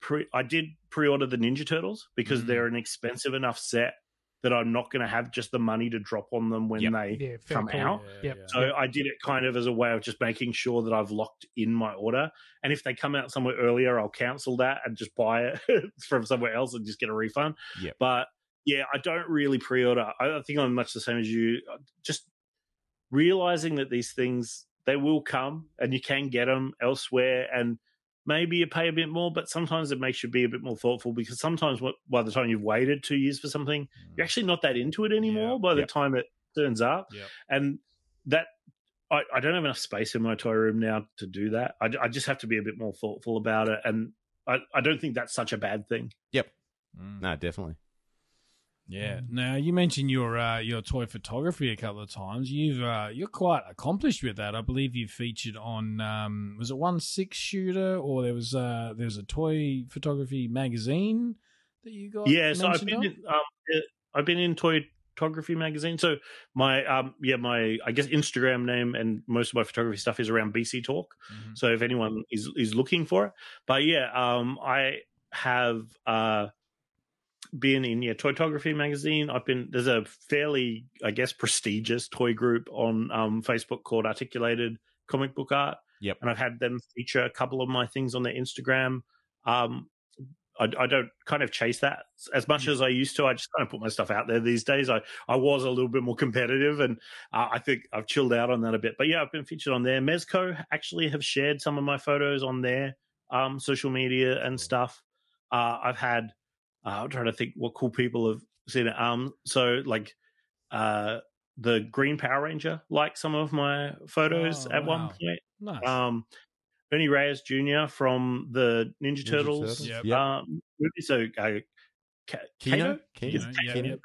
[SPEAKER 3] pre. I did pre-order the Ninja Turtles because
[SPEAKER 2] Mhm.
[SPEAKER 3] they're an expensive enough set that I'm not going to have just the money to drop on them when
[SPEAKER 1] Yep.
[SPEAKER 3] they
[SPEAKER 4] Yeah,
[SPEAKER 3] come
[SPEAKER 4] call.
[SPEAKER 3] out.
[SPEAKER 4] Yep.
[SPEAKER 3] So I did it kind of as a way of just making sure that I've locked in my order. And if they come out somewhere earlier, I'll cancel that and just buy it from somewhere else and just get a refund.
[SPEAKER 1] Yep.
[SPEAKER 3] But yeah, I don't really pre-order. I I think I'm much the same as you. Just realizing that these things they will come and you can get them elsewhere and maybe you pay a bit more but sometimes it makes you be a bit more thoughtful because sometimes by the time you've waited two years for something you're actually not that into it anymore
[SPEAKER 2] Yeah.
[SPEAKER 3] by the
[SPEAKER 1] Yep.
[SPEAKER 3] time it turns up
[SPEAKER 2] Yep.
[SPEAKER 3] and that I, I don't have enough space in my toy room now to do that I, I just have to be a bit more thoughtful about it and I, I don't think that's such a bad thing
[SPEAKER 2] Mm.
[SPEAKER 1] No, definitely.
[SPEAKER 2] Yeah. Now you mentioned your uh, your toy photography a couple of times. You've uh, you're quite accomplished with that. I believe you featured on um, was it one six shooter or there was uh, there was a toy photography magazine that you got.
[SPEAKER 3] yeah so i've been
[SPEAKER 2] on?
[SPEAKER 3] in, um, i've been in toy photography magazine so my um yeah my i guess instagram name and most of my photography stuff is around BCTalk
[SPEAKER 2] Mhm.
[SPEAKER 3] so if anyone is is looking for it but yeah um i have uh been in yeah toytography magazine i've been there's a fairly i guess prestigious toy group on um facebook called articulated comic book art
[SPEAKER 1] Yep.
[SPEAKER 3] and i've had them feature a couple of my things on their instagram um I, I don't kind of chase that as much as I used to. I just kind of put my stuff out there these days. I, I was a little bit more competitive, and uh, I think I've chilled out on that a bit. But yeah, I've been featured on there. Mezco actually have shared some of my photos on their um, social media and stuff. Uh, I've had. Uh, I'm trying to think what cool people have seen it. Um, so like, uh, the Green Power Ranger liked some of my photos
[SPEAKER 2] Oh,
[SPEAKER 3] at one point.
[SPEAKER 2] Nice.
[SPEAKER 3] Um, Ernie Reyes Jr. from the Ninja,
[SPEAKER 1] Ninja
[SPEAKER 3] Turtles.
[SPEAKER 1] Turtles.
[SPEAKER 2] Yep.
[SPEAKER 1] Yep.
[SPEAKER 3] Um, movie. So uh, Ka-
[SPEAKER 1] Keno?
[SPEAKER 3] Kato?
[SPEAKER 2] Keno?
[SPEAKER 3] Keno,
[SPEAKER 2] yeah, yeah.
[SPEAKER 3] Keno,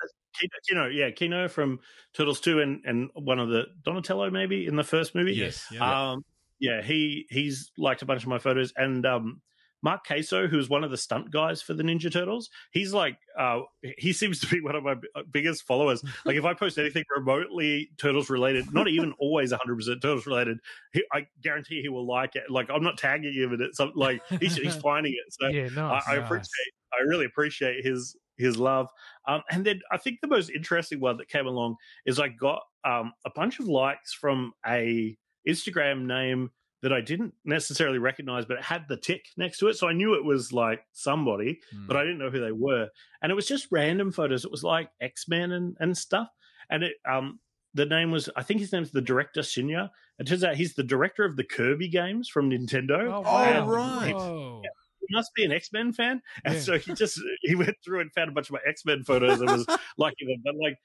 [SPEAKER 3] Keno, yeah, Keno from Turtles Two, and and one of the Donatello maybe in the first movie.
[SPEAKER 2] yes. Yeah.
[SPEAKER 3] Um, yeah, he he's liked a bunch of my photos, and um, Mark Caso, who's one of the stunt guys for the Ninja Turtles, he's like, uh, he seems to be one of my b- uh, biggest followers. Like, if I post anything remotely Turtles related, not even always 100 percent Turtles related, he, I guarantee he will like it. Like, I'm not tagging him in it, so like he's he's finding it. So
[SPEAKER 4] yeah, nice.
[SPEAKER 3] I, I
[SPEAKER 2] Nice.
[SPEAKER 3] appreciate, I really appreciate his his love. Um, and then I think the most interesting one that came along is I got um, a bunch of likes from a Instagram name that I didn't necessarily recognize, but it had the tick next to it, so I knew it was like somebody,
[SPEAKER 2] Hmm.
[SPEAKER 3] but I didn't know who they were. And it was just random photos. It was like X Men and and stuff. And it um the name was I think his name's the director Shinya. It turns out he's the director of the Kirby games from Nintendo
[SPEAKER 4] Oh,
[SPEAKER 1] wow.
[SPEAKER 3] wow.
[SPEAKER 1] right.
[SPEAKER 2] Whoa.
[SPEAKER 3] he must be an X Men fan, and
[SPEAKER 2] Yeah.
[SPEAKER 3] so he just he went through and found a bunch of my X Men photos and was liking them. But like,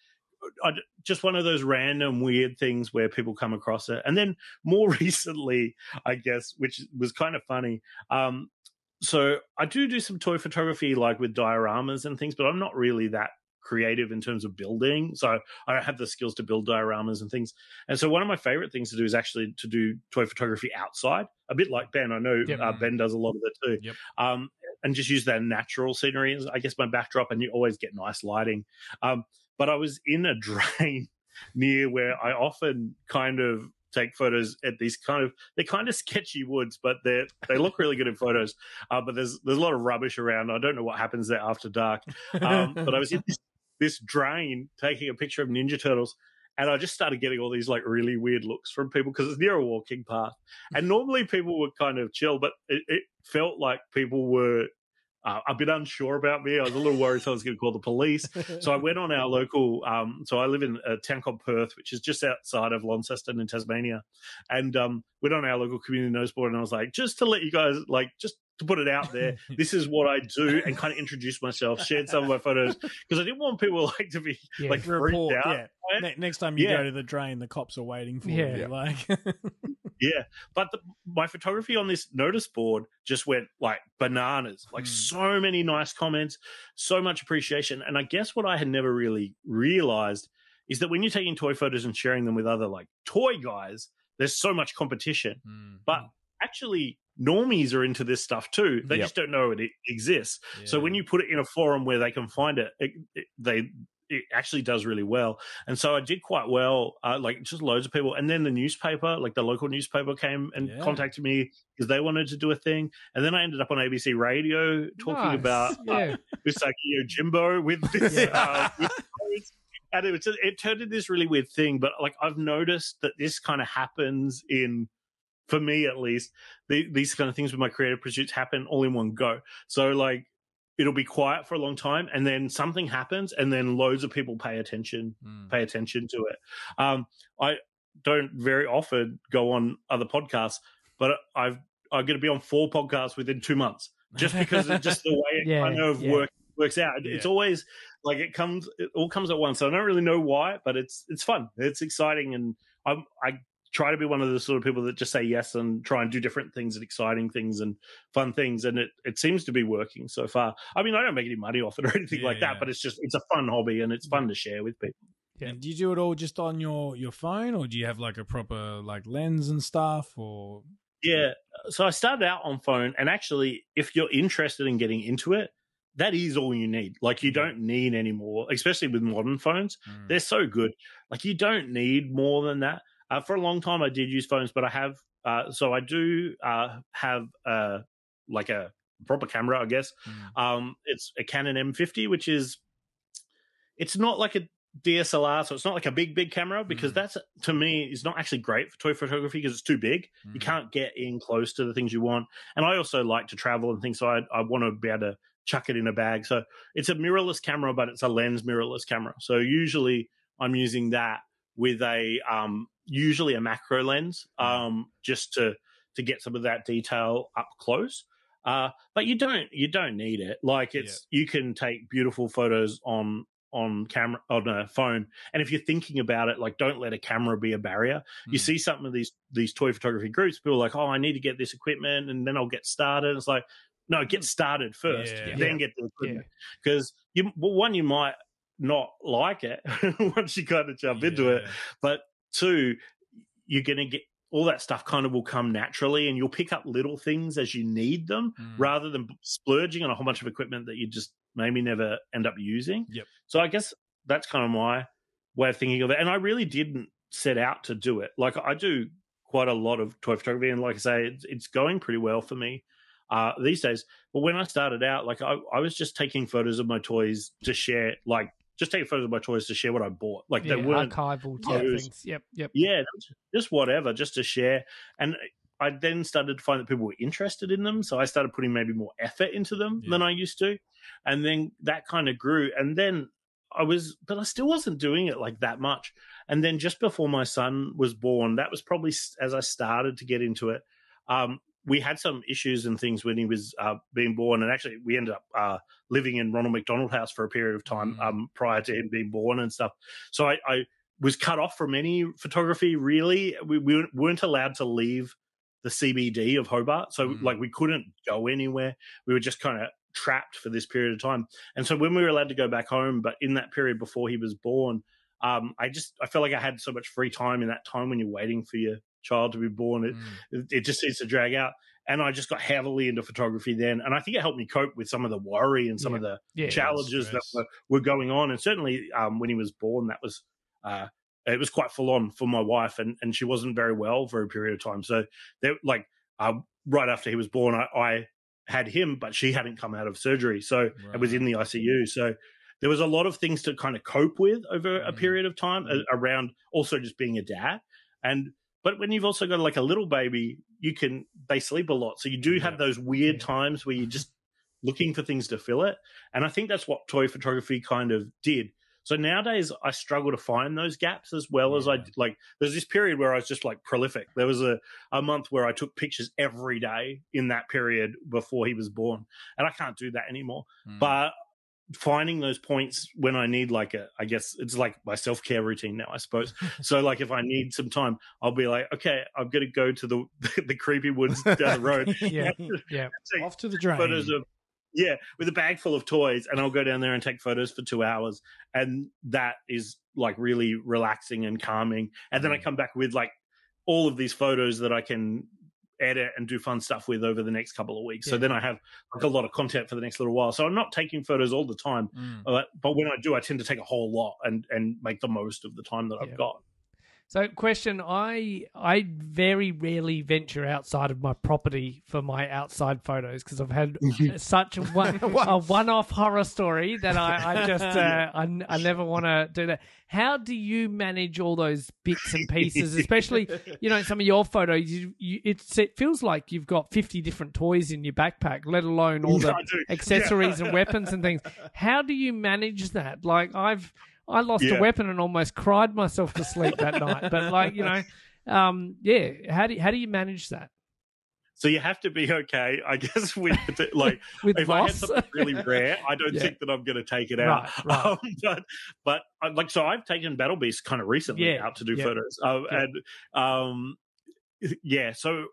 [SPEAKER 3] I, just one of those random weird things where people come across it. And then more recently, I guess, which was kind of funny. Um, so I do do some toy photography, like with dioramas and things, but I'm not really that creative in terms of building. So I don't have the skills to build dioramas and things. And so one of my favorite things to do is actually to do toy photography outside, a bit like Ben. I know
[SPEAKER 4] Yep.
[SPEAKER 3] uh, Ben does a lot of that too.
[SPEAKER 2] Yep.
[SPEAKER 3] Um, and just use that natural scenery as, I guess, my backdrop, and you always get nice lighting. Um, but I was in a drain near where I often kind of take photos at these kind of they're kind of sketchy woods, but they they look really good in photos. Uh, but there's there's a lot of rubbish around. I don't know what happens there after dark. Um, but I was in this, this drain taking a picture of Ninja Turtles. And I just started getting all these like really weird looks from people because it's near a walking path. And normally people were kind of chill, but it, it felt like people were uh, a bit unsure about me. I was a little worried if I was going to call the police. So I went on our local. Um, so I live in a town called Perth, which is just outside of Launceston in Tasmania, and um, went on our local community notice board, and I was like, just to let you guys, like, just to put it out there, this is what I do, and kind of introduce myself, shared some of my photos because I didn't want people like to be
[SPEAKER 4] Yeah.
[SPEAKER 3] like freaked out.
[SPEAKER 2] Yeah. Ne- next time you
[SPEAKER 3] Yeah.
[SPEAKER 2] go to the drain, the cops are waiting for
[SPEAKER 4] Yeah.
[SPEAKER 2] you.
[SPEAKER 1] Yeah.
[SPEAKER 2] Like,
[SPEAKER 3] Yeah, but the, my photography on this notice board just went like bananas. Like
[SPEAKER 2] Hmm.
[SPEAKER 3] so many nice comments, so much appreciation. And I guess what I had never really realized is that when you're taking toy photos and sharing them with other like toy guys, there's so much competition. But actually, normies are into this stuff too. They
[SPEAKER 1] Yep.
[SPEAKER 3] just don't know it exists. So when you put it in a forum where they can find it, it, it they it actually does really well. And so I did quite well, uh, like just loads of people. And then the newspaper, like the local newspaper, came and
[SPEAKER 2] Yeah.
[SPEAKER 3] contacted me because they wanted to do a thing. And then I ended up on ABC Radio talking
[SPEAKER 4] Nice.
[SPEAKER 3] about uh,
[SPEAKER 4] yeah.
[SPEAKER 3] Usagi Yojimbo with this.
[SPEAKER 2] Yeah.
[SPEAKER 3] uh, with and it, was it turned into this really weird thing. But like I've noticed that this kind of happens in, for me at least, the, these kind of things with my creative pursuits happen all in one go. So like it'll be quiet for a long time, and then something happens, and then loads of people pay attention pay attention to it. Um, I don't very often go on other podcasts, but I've I'm going to be on four podcasts within two months just because of just the way it
[SPEAKER 4] Yeah,
[SPEAKER 3] kind of
[SPEAKER 4] yeah.
[SPEAKER 3] work, works out. It's always like it comes, it all comes at once. So I don't really know why, but it's it's fun, it's exciting, and I'm I try to be one of the sort of people that just say yes and try and do different things and exciting things and fun things and it, it seems to be working so far i mean i don't make any money off it or anything
[SPEAKER 2] Yeah,
[SPEAKER 3] like that
[SPEAKER 2] yeah.
[SPEAKER 3] but it's just it's a fun hobby and it's fun to share with people
[SPEAKER 4] Yeah.
[SPEAKER 2] And do you do it all just on your your phone, or do you have like a proper like lens and stuff? Or
[SPEAKER 3] Yeah. So I started out on phone, and actually, if you're interested in getting into it, that is all you need. Like, you don't need any more, especially with modern phones.
[SPEAKER 2] Mm.
[SPEAKER 3] They're so good. Like, you don't need more than that. Uh, for a long time, I did use phones, but I have, uh, so I do uh, have uh, like a proper camera, I guess.
[SPEAKER 2] Mm.
[SPEAKER 3] Um, it's a Canon M50, which is, it's not like a DSLR, so it's not like a big, big camera because
[SPEAKER 2] Mm.
[SPEAKER 3] that's to me is not actually great for toy photography because it's too big you
[SPEAKER 2] Mm.
[SPEAKER 3] can't get in close to the things you want. And I also like to travel and things, so I, I want to be able to chuck it in a bag. So it's a mirrorless camera, but it's a lens mirrorless camera. So usually I'm using that with a um, usually a macro lens, um, just to to get some of that detail up close. Uh, but you don't you don't need it. Like it's you can take beautiful photos on on camera on a phone, and if you're thinking about it, like don't let a camera be a barrier. You
[SPEAKER 2] Mm.
[SPEAKER 3] see some of these these toy photography groups, people are like, oh, I need to get this equipment, and then I'll get started. It's like, no, get started first,
[SPEAKER 2] Yeah.
[SPEAKER 3] then get the equipment, because you well, one you might not like it once you kind of jump into it, but two, you're going to get all that stuff kind of will come naturally and you'll pick up little things as you need them
[SPEAKER 2] Mm.
[SPEAKER 3] rather than splurging on a whole bunch of equipment that you just maybe never end up using.
[SPEAKER 2] Yep.
[SPEAKER 3] So I guess that's kind of my way of thinking of it. And I really didn't set out to do it. Like I do quite a lot of toy photography and like I say, it's, it's going pretty well for me. Uh, these days, but when I started out, like I, I was just taking photos of my toys to share, like just taking photos of my toys to share what I bought. Like
[SPEAKER 4] yeah,
[SPEAKER 3] they weren't
[SPEAKER 4] archival type
[SPEAKER 3] photos.
[SPEAKER 4] things. Yep, yep.
[SPEAKER 3] yeah, just whatever, just to share. And I then started to find that people were interested in them, so I started putting maybe more effort into them
[SPEAKER 2] Yeah.
[SPEAKER 3] than I used to, and then that kind of grew. And then I was, but I still wasn't doing it like that much. And then just before my son was born, that was probably as I started to get into it. Um, we had some issues and things when he was uh, being born, and actually we ended up uh, living in Ronald McDonald House for a period of time
[SPEAKER 2] Mm.
[SPEAKER 3] um, prior to him being born and stuff. So I, I was cut off from any photography. Really, we, we weren't allowed to leave the CBD of Hobart, so
[SPEAKER 2] Mhm.
[SPEAKER 3] like we couldn't go anywhere. We were just kind of trapped for this period of time. And so when we were allowed to go back home, but in that period before he was born, um, I just I felt like I had so much free time in that time when you're waiting for your child to be born. It,
[SPEAKER 2] Mm.
[SPEAKER 3] it, just seems to drag out. And I just got heavily into photography then, and I think it helped me cope with some of the worry and some of the
[SPEAKER 4] Yeah.
[SPEAKER 3] challenges that were, were going on. And certainly, um, when he was born, that was uh, it was quite full on for my wife, and and she wasn't very well for a period of time. So there, like um, right after he was born, I, I had him, but she hadn't come out of surgery, so it was in the ICU. So there was a lot of things to kind of cope with over a
[SPEAKER 2] Mhm.
[SPEAKER 3] period of time uh, around also just being a dad and but when you've also got like a little baby you can they sleep a lot. So you do have those weird times where you're just looking for things to fill it. And i think that's what toy photography kind of did. So nowadays i struggle to find those gaps as well as i like there's this period where i was just like prolific. There was a, a month where i took pictures every day in that period before he was born. And i can't do that anymore.
[SPEAKER 2] Mm.
[SPEAKER 3] but finding those points when I need like a, I guess it's like my self care routine now, I suppose. so like if I need some time, I'll be like, okay, I'm going to go to the the creepy woods down the road,
[SPEAKER 4] Yeah, yeah.
[SPEAKER 3] take
[SPEAKER 2] off to the drain.
[SPEAKER 3] photos of yeah, with a bag full of toys, and I'll go down there and take photos for two hours, and that is like really relaxing and calming. And then I mm. come back with like all of these photos that I can edit and do fun stuff with over the next couple of weeks. So then I have like a lot of content for the next little while. So I'm not taking photos all the time,
[SPEAKER 2] Mm.
[SPEAKER 3] but, but when I do, I tend to take a whole lot and and make the most of the time that
[SPEAKER 4] Yeah.
[SPEAKER 3] I've got.
[SPEAKER 4] So, question: I I very rarely venture outside of my property for my outside photos because I've had such a one a one off horror story that I, I just uh, I, I never want to do that. How do you manage all those bits and pieces, especially you know some of your photos? You, you, it's, it feels like you've got fifty different toys in your backpack, let alone all the accessories and weapons and things. How do you manage that? Like I've I lost
[SPEAKER 3] Yeah.
[SPEAKER 4] a weapon and almost cried myself to sleep that night. But like you know, um, yeah. How do you, how do you manage that
[SPEAKER 3] So you have to be okay, I guess. With like,
[SPEAKER 4] with
[SPEAKER 3] if I had something really rare, I don't
[SPEAKER 4] Yeah.
[SPEAKER 3] think that I'm going to take it out.
[SPEAKER 4] Right, right.
[SPEAKER 3] Um, but but uh, like, so I've taken Battle Beast kind of recently
[SPEAKER 4] Yeah,
[SPEAKER 3] out to do
[SPEAKER 4] yeah.
[SPEAKER 3] photos,
[SPEAKER 4] Yeah.
[SPEAKER 3] and um, yeah. So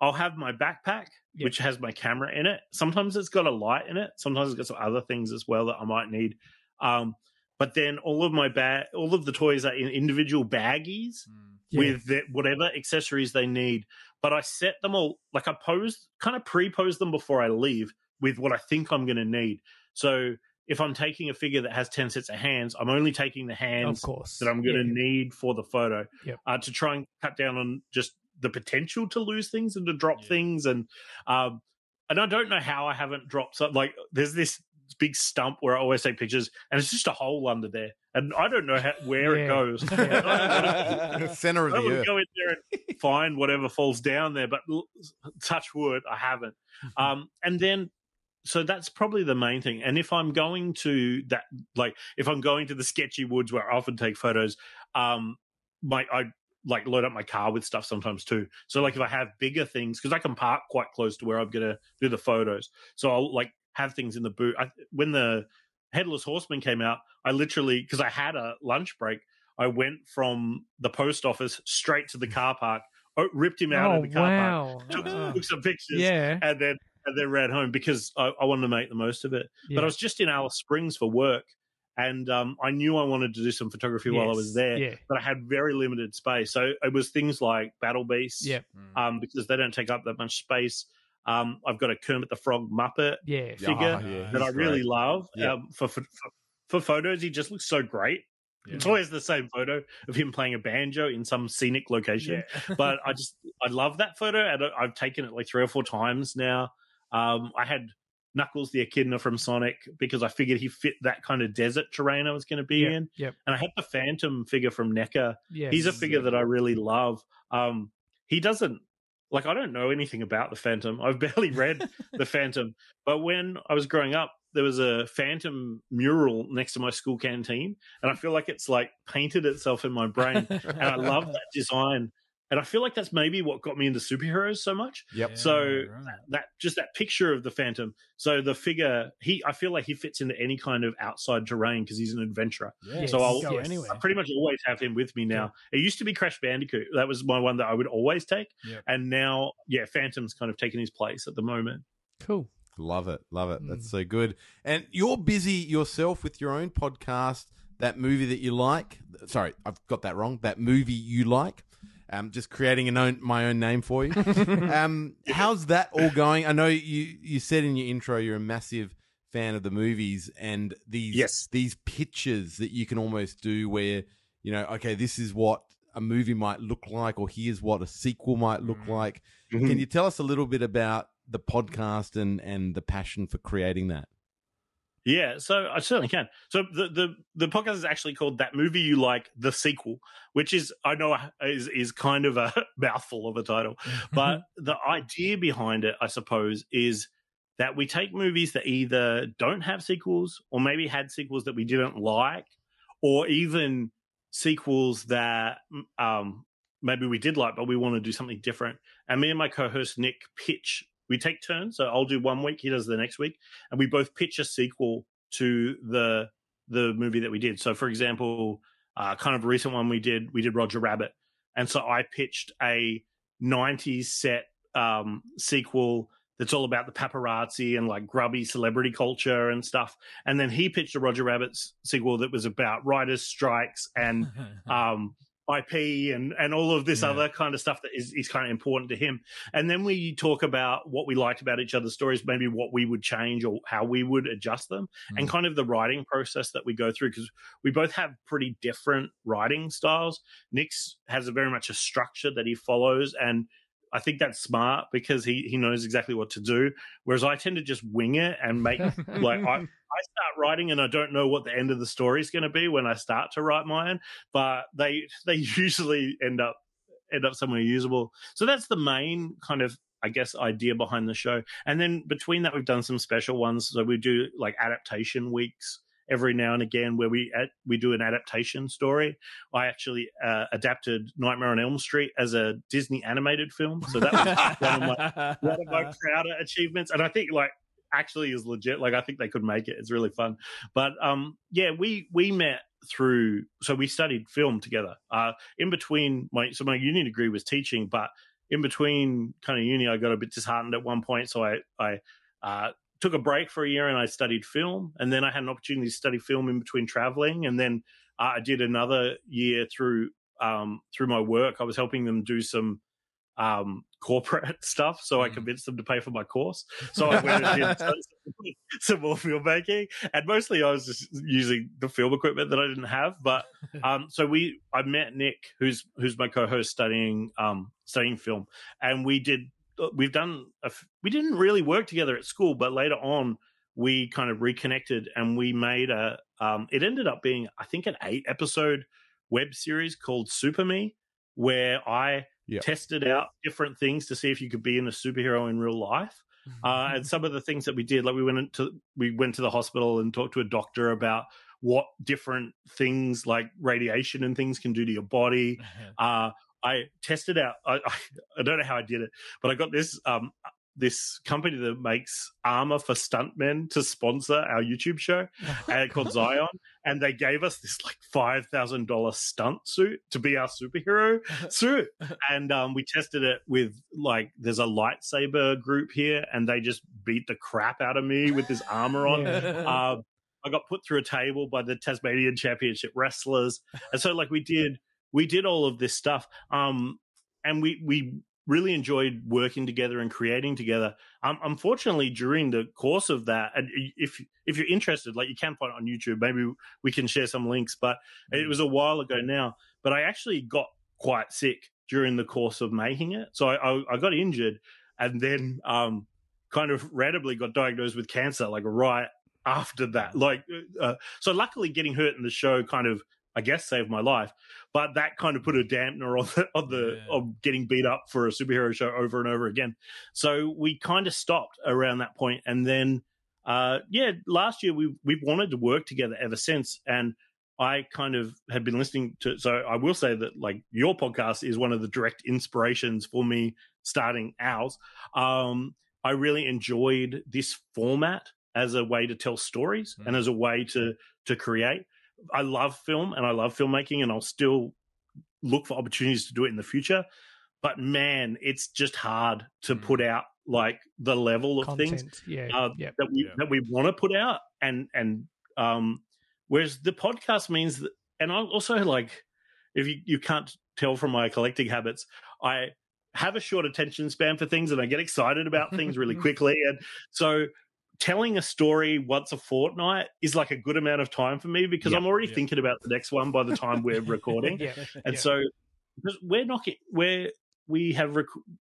[SPEAKER 3] I'll have my backpack, which has my camera in it. Sometimes it's got a light in it. Sometimes it's got some other things as well that I might need. Um, but then all of my bag, all of the toys are in individual baggies
[SPEAKER 4] Yeah.
[SPEAKER 3] with the, whatever accessories they need. But I set them all like I pose, kind of pre-pose them before I leave with what I think I'm going to need. So if I'm taking a figure that has ten sets of hands, I'm only taking the
[SPEAKER 4] of
[SPEAKER 3] hands
[SPEAKER 4] course
[SPEAKER 3] that I'm going to
[SPEAKER 4] Yeah.
[SPEAKER 3] need for the photo
[SPEAKER 4] Yep.
[SPEAKER 3] uh, to try and cut down on just the potential to lose things and to drop
[SPEAKER 2] Yeah.
[SPEAKER 3] things and um and I don't know how I haven't dropped something like there's this big stump where I always take pictures and it's just a hole under there and I don't know how, where
[SPEAKER 4] Yeah.
[SPEAKER 3] it goes.
[SPEAKER 1] Center of
[SPEAKER 3] I
[SPEAKER 1] the earth.
[SPEAKER 3] go in there and find whatever falls down there, but l- touch wood, I haven't. Um, and then, so that's probably the main thing. And if I'm going to that, like, if I'm going to the sketchy woods where I often take photos, um, my I like load up my car with stuff sometimes too. So like if I have bigger things, because I can park quite close to where I'm gonna do the photos, so I'll like have things in the boot. I, when the Headless Horseman came out, I literally because I had a lunch break, I went from the post office straight to the car park, ripped him out
[SPEAKER 4] oh
[SPEAKER 3] of the car park, took,
[SPEAKER 4] Uh,
[SPEAKER 3] took some pictures,
[SPEAKER 4] yeah,
[SPEAKER 3] and then and then ran home because I, I wanted to make the most of it.
[SPEAKER 4] yeah.
[SPEAKER 3] But I was just in Alice Springs for work, and um, I knew I wanted to do some photography while I was there
[SPEAKER 4] Yeah,
[SPEAKER 3] but I had very limited space. So it was things like battle beasts,
[SPEAKER 4] Yep.
[SPEAKER 3] um, because they don't take up that much space. Um, I've got a Kermit the Frog Muppet
[SPEAKER 4] yeah,
[SPEAKER 1] Yeah,
[SPEAKER 3] figure
[SPEAKER 1] yeah,
[SPEAKER 3] that I really
[SPEAKER 1] great.
[SPEAKER 3] love.
[SPEAKER 1] Yeah.
[SPEAKER 3] Um, for, for for photos, he just looks so great. It's always the same photo of him playing a banjo in some scenic location. but I just I love that photo, and I- I've taken it like three or four times now. Um, I had Knuckles the Echidna from Sonic because I figured he fit that kind of desert terrain I was going to be
[SPEAKER 4] Yep,
[SPEAKER 3] in.
[SPEAKER 4] yep.
[SPEAKER 3] And I had the Phantom figure from NECA.
[SPEAKER 4] yeah.
[SPEAKER 3] He's a figure that I really love. Um, he doesn't like I don't know anything about the Phantom. I've barely read the Phantom, but when I was growing up, there was a Phantom mural next to my school canteen, and I feel like it's like painted itself in my brain, and I love that design. And I feel like that's maybe what got me into superheroes so much.
[SPEAKER 1] Yep.
[SPEAKER 3] So that just that picture of the Phantom. So the figure, he I feel like he fits into any kind of outside terrain because he's an adventurer.
[SPEAKER 2] Yeah,
[SPEAKER 3] So I'll-
[SPEAKER 2] go
[SPEAKER 4] yes.
[SPEAKER 2] anywhere.
[SPEAKER 3] I pretty much always have him with me now. It used to be Crash Bandicoot. That was my one that I would always take.
[SPEAKER 2] Yep.
[SPEAKER 3] And now, yeah, Phantom's kind of taken his place at the moment.
[SPEAKER 4] cool.
[SPEAKER 1] Love it. Love it.
[SPEAKER 4] Mm.
[SPEAKER 1] That's so good. And you're busy yourself with your own podcast, that movie that you like. Sorry, I've got that wrong. That movie you like. Um, just creating an own, my own name for you. um, how's that all going? I know you, you said in your intro you're a massive fan of the movies and these
[SPEAKER 3] Yes.
[SPEAKER 1] these pictures that you can almost do where you know okay this is what a movie might look like or here's what a sequel might look
[SPEAKER 2] Mm.
[SPEAKER 1] like
[SPEAKER 3] Mm-hmm.
[SPEAKER 1] can you tell us a little bit about the podcast and and the passion for creating that?
[SPEAKER 3] Yeah, so I certainly can. So the the the podcast is actually called "That Movie You Like: The Sequel," which is I know is is kind of a mouthful of a title, but the idea behind it, I suppose, is that we take movies that either don't have sequels or maybe had sequels that we didn't like, or even sequels that um, maybe we did like, but we want to do something different. And me and my co-host Nick pitch. We take turns, so I'll do one week, he does the next week, and we both pitch a sequel to the the movie that we did. So, for example, uh, kind of a recent one we did, we did Roger Rabbit, and so I pitched a '90s set um, sequel that's all about the paparazzi and like grubby celebrity culture and stuff. And then he pitched a Roger Rabbit sequel that was about writers' strikes and um, IP and and all of this
[SPEAKER 2] Yeah.
[SPEAKER 3] other kind of stuff that is, is kind of important to him. And then we talk about what we liked about each other's stories, maybe what we would change or how we would adjust them, and mm. kind of the writing process that we go through because we both have pretty different writing styles. Nick's has a very much a structure that he follows and I think that's smart because he he knows exactly what to do. Whereas I tend to just wing it and make like I, I start writing and I don't know what the end of the story is going to be when I start to write mine, but they they usually end up end up somewhere usable. So that's the main kind of I guess idea behind the show. And then between that, we've done some special ones. So we do like adaptation weeks every now and again where we at, we do an adaptation story. I actually uh, adapted Nightmare on Elm Street as a Disney animated film. So that was one of my one of my prouder achievements. And I think like actually is legit. Like I think they could make it. It's really fun. But um yeah, we we met through so we studied film together. Uh in between my so my uni degree was teaching, but in between kind of uni I got a bit disheartened at one point. So I I uh took a break for a year and I studied film and then I had an opportunity to study film in between traveling and then uh, I did another year through um through my work. I was helping them do some um, corporate stuff, so I
[SPEAKER 2] Mhm.
[SPEAKER 3] convinced them to pay for my course. So I went and did some, some more filmmaking, and mostly I was just using the film equipment that I didn't have. But um, so we, I met Nick, who's who's my co-host studying um, studying film, and we did we've done a f- we didn't really work together at school, but later on we kind of reconnected and we made a. Um, it ended up being I think an eight episode web series called Super Me, where I
[SPEAKER 1] Yep.
[SPEAKER 3] tested out different things to see if you could be in a superhero in real life. Uh, and some of the things that we did, like we went into we went to the hospital and talked to a doctor about what different things like radiation and things can do to your body. Uh, I tested out. I, I, I don't know how I did it, but I got this um this company that makes armor for stuntmen to sponsor our YouTube show uh, called Zion, and they gave us this like five thousand dollar stunt suit to be our superhero suit, and um, we tested it with like there's a lightsaber group here, and they just beat the crap out of me with this armor on. Uh, I got put through a table by the Tasmanian Championship wrestlers, and so like we did we did all of this stuff, um, and we we really enjoyed working together and creating together. Um, unfortunately, during the course of that, and if if you're interested, like you can find it on YouTube, maybe we can share some links. But it was a while ago now. But I actually got quite sick during the course of making it, so I, I, I got injured, and then um, kind of randomly got diagnosed with cancer, like right after that. Like, uh, so luckily, getting hurt in the show kind of I guess saved my life. But that kind of put a dampener on the on the
[SPEAKER 2] Yeah.
[SPEAKER 3] of getting beat up for a superhero show over and over again. So we kind of stopped around that point, and then uh, yeah, last year we we wanted to work together ever since, and I kind of had been listening to. So I will say that like your podcast is one of the direct inspirations for me starting ours. Um, I really enjoyed this format as a way to tell stories
[SPEAKER 1] Mm.
[SPEAKER 3] and as a way to to create. I love film and I love filmmaking, and I'll still look for opportunities to do it in the future. But man, it's just hard to
[SPEAKER 1] Mm.
[SPEAKER 3] put out like the level of things
[SPEAKER 4] Yeah.
[SPEAKER 3] uh,
[SPEAKER 4] yeah.
[SPEAKER 3] that we
[SPEAKER 2] Yeah.
[SPEAKER 3] that we want to put out, and and um, whereas the podcast means that, and I also like if you you can't tell from my collecting habits, I have a short attention span for things, and I get excited about things really quickly, and so telling a story once a fortnight is like a good amount of time for me because
[SPEAKER 1] Yeah.
[SPEAKER 3] I'm already
[SPEAKER 2] Yeah.
[SPEAKER 3] thinking about the next one by the time we're recording.
[SPEAKER 4] Yeah.
[SPEAKER 3] And so we're not get, we're we have rec-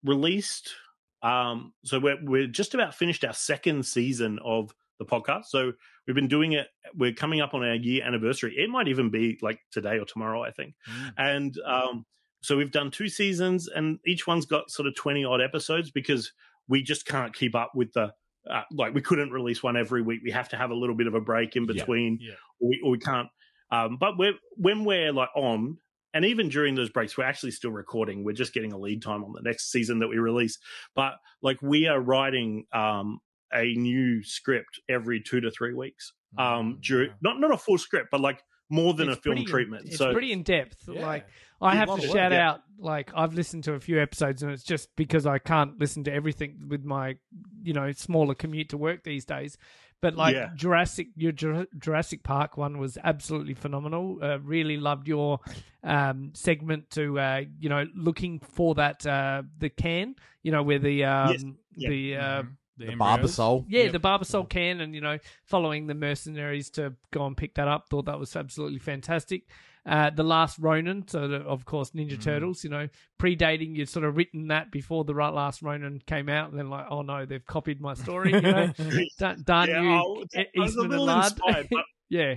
[SPEAKER 3] released um so we're we're just about finished our second season of the podcast. So we've been doing it we're coming up on our year anniversary. It might even be like today or tomorrow, I think.
[SPEAKER 1] Mm.
[SPEAKER 3] And um so we've done two seasons and each one's got sort of 20 odd episodes because we just can't keep up with the uh, like we couldn't release one every week. We have to have a little bit of a break in between
[SPEAKER 2] Yeah.
[SPEAKER 3] or we, or we can't. Um, but we're, when we're like on, and even during those breaks, we're actually still recording. We're just getting a lead time on the next season that we release. But like we are writing um, a new script every two to three weeks. Um,
[SPEAKER 1] Mm,
[SPEAKER 3] during, not not a full script, but like more than
[SPEAKER 4] It's
[SPEAKER 3] a film
[SPEAKER 4] pretty
[SPEAKER 3] treatment.
[SPEAKER 4] It's
[SPEAKER 3] so
[SPEAKER 4] pretty in depth.
[SPEAKER 1] Yeah.
[SPEAKER 4] Like I have to shout
[SPEAKER 3] yeah.
[SPEAKER 4] out. Like I've listened to a few episodes, and it's just because I can't listen to everything with my, you know, smaller commute to work these days. But like
[SPEAKER 3] Yeah.
[SPEAKER 4] Jurassic, your Jur- Jurassic Park one was absolutely phenomenal. Uh, really loved your um, segment to, uh, you know, looking for that uh, the can, you know, where the um,
[SPEAKER 3] Yes. Yeah.
[SPEAKER 4] the uh,
[SPEAKER 2] The,
[SPEAKER 1] The. Barbasol.
[SPEAKER 4] yeah,
[SPEAKER 2] Yep.
[SPEAKER 4] the Barbasol can, and you know, following the mercenaries to go and pick that up. Thought that was absolutely fantastic. Uh, the last Ronin, so the, of course Ninja
[SPEAKER 2] Mhm.
[SPEAKER 4] Turtles. You know, predating you'd sort of written that before the right last Ronin came out, and then like, oh no, they've copied my story. You know, darn, darn
[SPEAKER 3] yeah,
[SPEAKER 4] you,
[SPEAKER 3] I, I was a little inspired, but
[SPEAKER 4] yeah,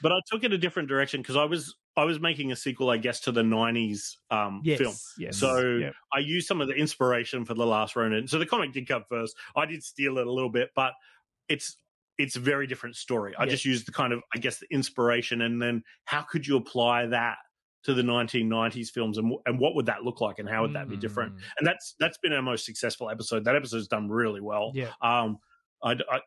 [SPEAKER 3] but I took it a different direction because I was I was making a sequel, I guess, to the '90s um,
[SPEAKER 4] yes,
[SPEAKER 3] film.
[SPEAKER 4] yes.
[SPEAKER 3] So
[SPEAKER 4] yeah.
[SPEAKER 3] I used some of the inspiration for the last Ronin. So the comic did come first. I did steal it a little bit, but it's it's a very different story. I
[SPEAKER 4] Yeah.
[SPEAKER 3] just used the kind of I guess the inspiration, and then how could you apply that to the 1990s films, and and what would that look like, and how would that be different?
[SPEAKER 1] Mm.
[SPEAKER 3] And that's that's been our most successful episode. That episode's done really well.
[SPEAKER 4] yeah.
[SPEAKER 3] Um, I, I,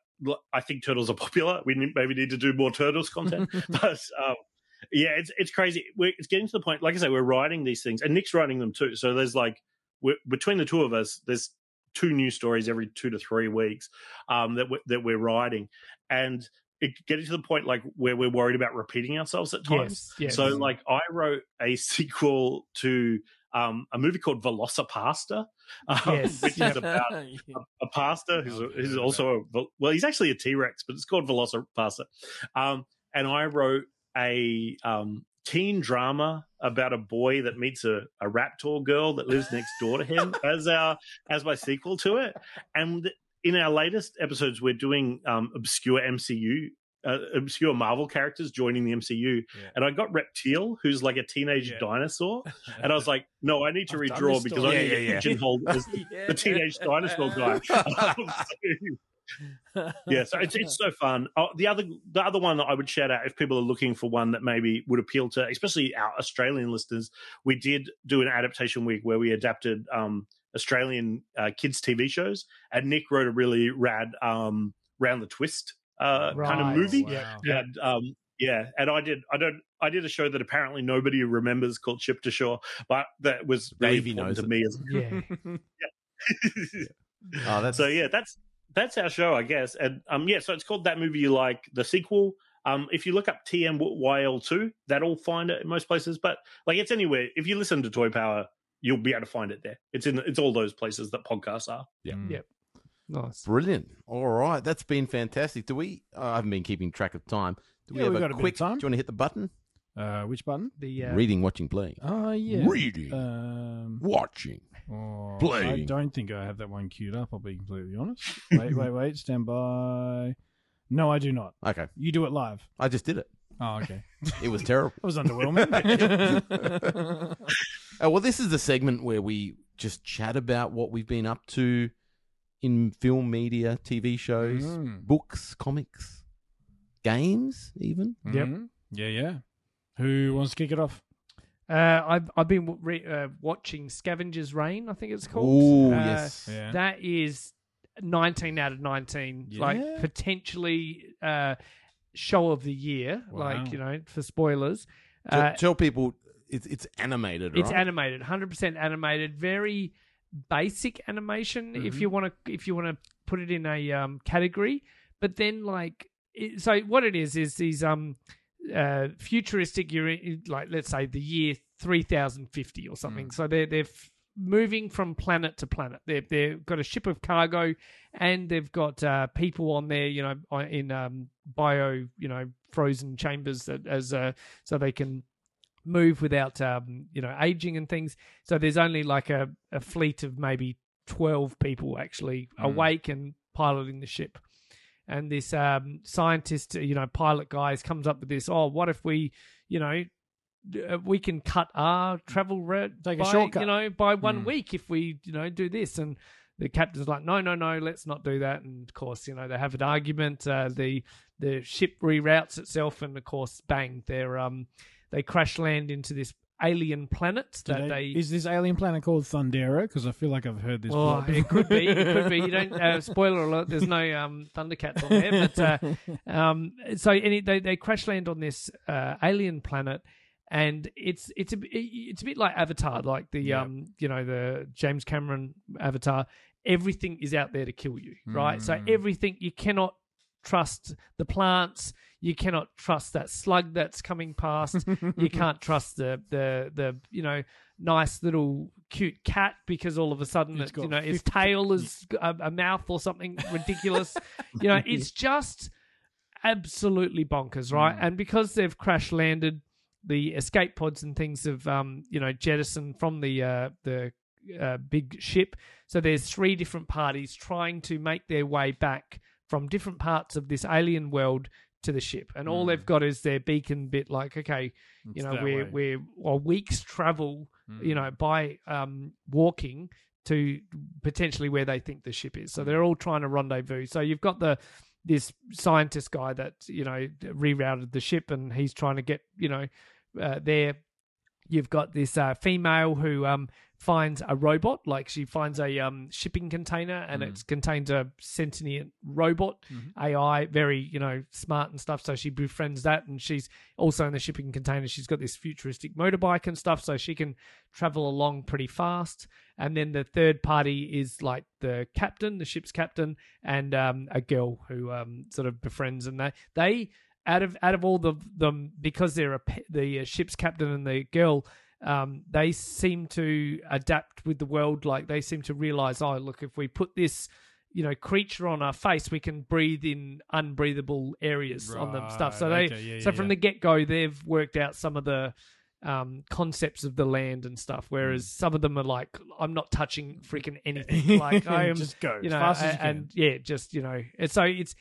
[SPEAKER 3] I think turtles are popular. We need- maybe need to do more turtles content, but um, yeah, it's it's crazy. We're, it's getting to the point. Like I say, we're writing these things, and Nick's writing them too. So there's like we're, between the two of us, there's two new stories every two to three weeks um, that we're, that we're writing, and it getting to the point like where we're worried about repeating ourselves at times.
[SPEAKER 4] Yes, yes.
[SPEAKER 3] So like I wrote a sequel to um, a movie called VelociPastor, um,
[SPEAKER 4] Yes,
[SPEAKER 3] which is about a, a pastor who's, a, who's also a well, he's actually a T Rex, but it's called VelociPastor. Um, and I wrote a um, teen drama about a boy that meets a, a raptor girl that lives next door to him as our as my sequel to it. And in our latest episodes, we're doing um, obscure MCU. Uh, obscure Marvel characters joining the MCU,
[SPEAKER 2] Yeah.
[SPEAKER 3] and I got Reptile, who's like a teenage
[SPEAKER 2] Yeah.
[SPEAKER 3] dinosaur, and I was like, "No, I need to
[SPEAKER 2] I've
[SPEAKER 3] redraw because
[SPEAKER 2] story.
[SPEAKER 3] I
[SPEAKER 1] Yeah,
[SPEAKER 3] to
[SPEAKER 1] yeah, yeah.
[SPEAKER 3] as the teenage dinosaur guy." Yeah, so it's it's so fun. Oh, the other the other one that I would shout out if people are looking for one that maybe would appeal to, especially our Australian listeners, we did do an adaptation week where we adapted um, Australian uh, kids TV shows, and Nick wrote a really rad um, round the twist uh, kind of movie.
[SPEAKER 2] Wow.
[SPEAKER 4] Yeah.
[SPEAKER 3] And um, yeah, and I did. I don't. I did a show that apparently nobody remembers called Ship to Shore, but that was really
[SPEAKER 1] Davey
[SPEAKER 3] important
[SPEAKER 1] knows
[SPEAKER 3] to
[SPEAKER 1] it.
[SPEAKER 3] me as
[SPEAKER 4] Yeah.
[SPEAKER 1] Oh, that's
[SPEAKER 3] so yeah, that's that's our show, I guess. And um, yeah, so it's called that movie you like. The sequel. Um, if you look up TMYL two, that'll find it in most places. But like, it's anywhere. If you listen to Toy Power, you'll be able to find it there. It's in. It's all those places that podcasts are.
[SPEAKER 1] Yeah.
[SPEAKER 2] Mm.
[SPEAKER 4] Yeah. Nice.
[SPEAKER 1] brilliant. All right, that's been fantastic. Do we? Uh, I haven't been keeping track of time. Do we
[SPEAKER 2] Yeah,
[SPEAKER 1] have
[SPEAKER 2] we've
[SPEAKER 1] a
[SPEAKER 2] got a bit of
[SPEAKER 1] quick?
[SPEAKER 2] time.
[SPEAKER 1] Do you want to hit the button?
[SPEAKER 2] Uh, which button?
[SPEAKER 4] The uh,
[SPEAKER 1] Reading, watching, playing.
[SPEAKER 2] Oh yeah.
[SPEAKER 1] Reading,
[SPEAKER 2] Um,
[SPEAKER 1] watching.
[SPEAKER 2] oh, I don't think I have that one queued up. I'll be completely honest. Wait, wait, wait. Stand by. No, I do not.
[SPEAKER 1] Okay,
[SPEAKER 2] You do it live.
[SPEAKER 1] I just did it.
[SPEAKER 2] Oh, okay.
[SPEAKER 1] It was terrible.
[SPEAKER 2] it was underwhelming.
[SPEAKER 1] Oh, well, this is the segment where we just chat about what we've been up to in film, media, TV shows,
[SPEAKER 2] Mm.
[SPEAKER 1] books, comics, games, even.
[SPEAKER 4] Yep.
[SPEAKER 2] Mhm. Yeah, yeah. Who wants to kick it off?
[SPEAKER 4] Uh, I've I've been re- uh, watching Scavengers Reign. I think it's called.
[SPEAKER 1] Oh,
[SPEAKER 4] Uh,
[SPEAKER 1] yes.
[SPEAKER 2] Yeah.
[SPEAKER 4] That is 19 out of 19.
[SPEAKER 2] Yeah.
[SPEAKER 4] Like potentially uh, show of the year.
[SPEAKER 2] Wow.
[SPEAKER 4] Like you know for spoilers.
[SPEAKER 1] Tell,
[SPEAKER 4] Uh,
[SPEAKER 1] tell people it's it's animated,
[SPEAKER 4] It's
[SPEAKER 1] right?
[SPEAKER 4] animated, 100% animated, very basic animation if
[SPEAKER 1] Mm-hmm.
[SPEAKER 4] you want to if you want to put it in a um, category. But then like it, so what it is is these um uh futuristic like let's say the year 3050 or
[SPEAKER 1] Mm.
[SPEAKER 4] something. So they're they're f- moving from planet to planet. They've they've got a ship of cargo and they've got uh, people on there, you know, in um, bio, you know, frozen chambers that as uh, so they can move without um, you know aging and things. So there's only like a, a fleet of maybe twelve people actually
[SPEAKER 2] Mm.
[SPEAKER 4] awake and piloting the ship. And this um, scientist, you know, pilot guys comes up with this. Oh, what if we, you know, uh, we can cut our travel route
[SPEAKER 2] Take a
[SPEAKER 4] by,
[SPEAKER 2] shortcut.
[SPEAKER 4] you know, by one
[SPEAKER 2] Mm.
[SPEAKER 4] week if we, you know, do this. And the captain's like, no, no, no, let's not do that. And of course, you know, they have an argument. Uh, the the ship reroutes itself, and of course, bang, they're um they crash land into this alien planet that
[SPEAKER 2] they-
[SPEAKER 4] they.
[SPEAKER 2] is this alien planet called Thundera? Because I feel like I've heard this.
[SPEAKER 4] Oh,
[SPEAKER 2] before.
[SPEAKER 4] it could be. It could be. You don't. Uh, spoiler alert. There's no um, Thundercats on there, but uh, um, so any, they they crash land on this uh, alien planet, and it's it's a it's a bit like Avatar, like the
[SPEAKER 2] Yeah.
[SPEAKER 4] um you know the James Cameron Avatar. Everything is out there to kill you, right? So
[SPEAKER 2] Mm.
[SPEAKER 4] everything you cannot trust the plants. You cannot trust that slug that's coming past. you can't trust the the the you know nice little cute cat because all of a sudden
[SPEAKER 2] It's
[SPEAKER 4] it, you know its tail is a, a mouth or something ridiculous. you know, it's just absolutely bonkers, right?
[SPEAKER 2] Mm.
[SPEAKER 4] And because they've crash landed, the escape pods and things have um you know jettisoned from the uh the uh, big ship. So there's three different parties trying to make their way back from different parts of this alien world to the ship, and all
[SPEAKER 2] Mm.
[SPEAKER 4] they've got is their beacon bit. Like, okay, you
[SPEAKER 2] It's
[SPEAKER 4] know,
[SPEAKER 2] that
[SPEAKER 4] we're
[SPEAKER 2] way.
[SPEAKER 4] we're a week's travel, you know, by um walking to potentially where they think the ship is. So they're all trying to rendezvous. So you've got the this scientist guy that you know rerouted the ship, and he's trying to get you know uh, there. You've got this uh, female who um, finds a robot, like she finds a um, shipping container, and
[SPEAKER 2] Mm.
[SPEAKER 4] it contains a sentient robot
[SPEAKER 2] Mhm.
[SPEAKER 4] AI, very you know smart and stuff. So she befriends that, and she's also in the shipping container. She's got this futuristic motorbike and stuff, so she can travel along pretty fast. And then the third party is like the captain, the ship's captain, and um, a girl who um, sort of befriends, and they they out of out of all the them because they're a, the uh, ship's captain and the girl. Um, they seem to adapt with the world. Like they seem to realize, oh, look, if we put this, you know, creature on our face, we can breathe in unbreathable areas on them stuff. So they,
[SPEAKER 2] okay, yeah,
[SPEAKER 4] so
[SPEAKER 2] yeah,
[SPEAKER 4] from
[SPEAKER 2] yeah.
[SPEAKER 4] the get go, they've worked out some of the um, concepts of the land and stuff. Whereas
[SPEAKER 2] Mm.
[SPEAKER 4] some of them are like, I'm not touching freaking anything. Like I am,
[SPEAKER 2] just go
[SPEAKER 4] you
[SPEAKER 2] as
[SPEAKER 4] know,
[SPEAKER 2] fast as you
[SPEAKER 4] a-
[SPEAKER 2] can.
[SPEAKER 4] and yeah, just you know, and so it's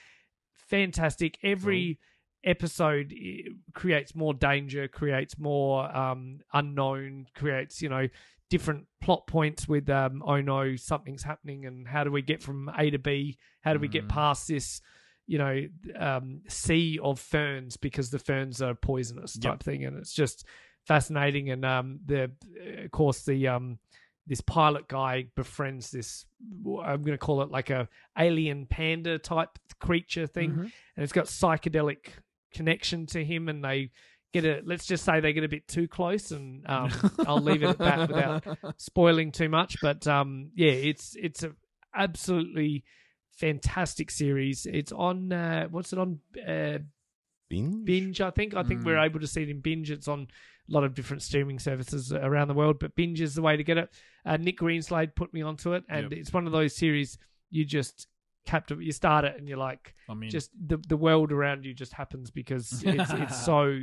[SPEAKER 4] fantastic. Every episode eh, creates more danger, creates more um, unknown, creates you know different plot points with um oh no something's happening and how do we get from A to B how do we get
[SPEAKER 2] Mm.
[SPEAKER 4] past this you know um sea of ferns because the ferns are poisonous type
[SPEAKER 2] Yep.
[SPEAKER 4] thing and it's just fascinating and um the of course the um this pilot guy befriends this i'm going to call it like a alien panda type creature thing
[SPEAKER 2] Mhm.
[SPEAKER 4] and it's got psychedelic connection to him and they get a let's just say they get a bit too close and um, i'll leave it at that without spoiling too much but um yeah it's it's a absolutely fantastic series. It's on uh what's it on? Uh
[SPEAKER 1] Binge?
[SPEAKER 4] binge i think. I think we're able to see it in binge. It's on a lot of different streaming services around the world but binge is the way to get it. Uh, nick greenslade put me onto it and
[SPEAKER 2] Yep.
[SPEAKER 4] it's one of those series you just captive you start it and you're like
[SPEAKER 2] I mean,
[SPEAKER 4] just the the world around you just happens because it's it's so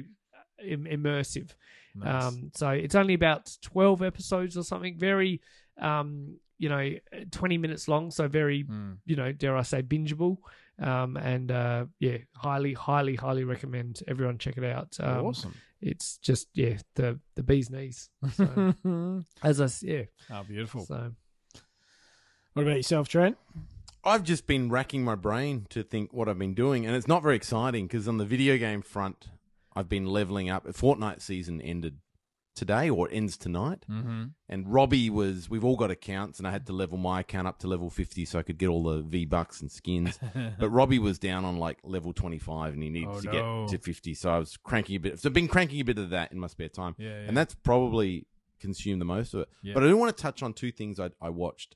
[SPEAKER 4] Im- immersive.
[SPEAKER 2] nice.
[SPEAKER 4] Um, so it's only about twelve episodes or something. Very, um, you know, twenty minutes long. So very,
[SPEAKER 2] Mm.
[SPEAKER 4] you know, dare I say, bingeable. Um, and uh, yeah, highly, highly, highly recommend everyone check it out. Um,
[SPEAKER 2] awesome.
[SPEAKER 4] It's just yeah, the the bee's knees. So, as I yeah, oh
[SPEAKER 2] beautiful.
[SPEAKER 4] so
[SPEAKER 2] What about yourself, Trent?
[SPEAKER 1] I've just been racking my brain to think what I've been doing, and it's not very exciting because on the video game front, I've been leveling up. Fortnite season ended today, or ends tonight.
[SPEAKER 2] Mm-hmm.
[SPEAKER 1] And Robbie was, we've all got accounts, and I had to level my account up to level 50 so I could get all the V Bucks and skins. but Robbie was down on like level 25 and he needs
[SPEAKER 2] Oh,
[SPEAKER 1] to
[SPEAKER 2] no.
[SPEAKER 1] get to 50. So I was cranking a bit. So I've been cranking a bit of that in my spare time.
[SPEAKER 2] Yeah, yeah.
[SPEAKER 1] And that's probably consumed the most of it.
[SPEAKER 2] Yeah.
[SPEAKER 1] But I do want to touch on two things I, I watched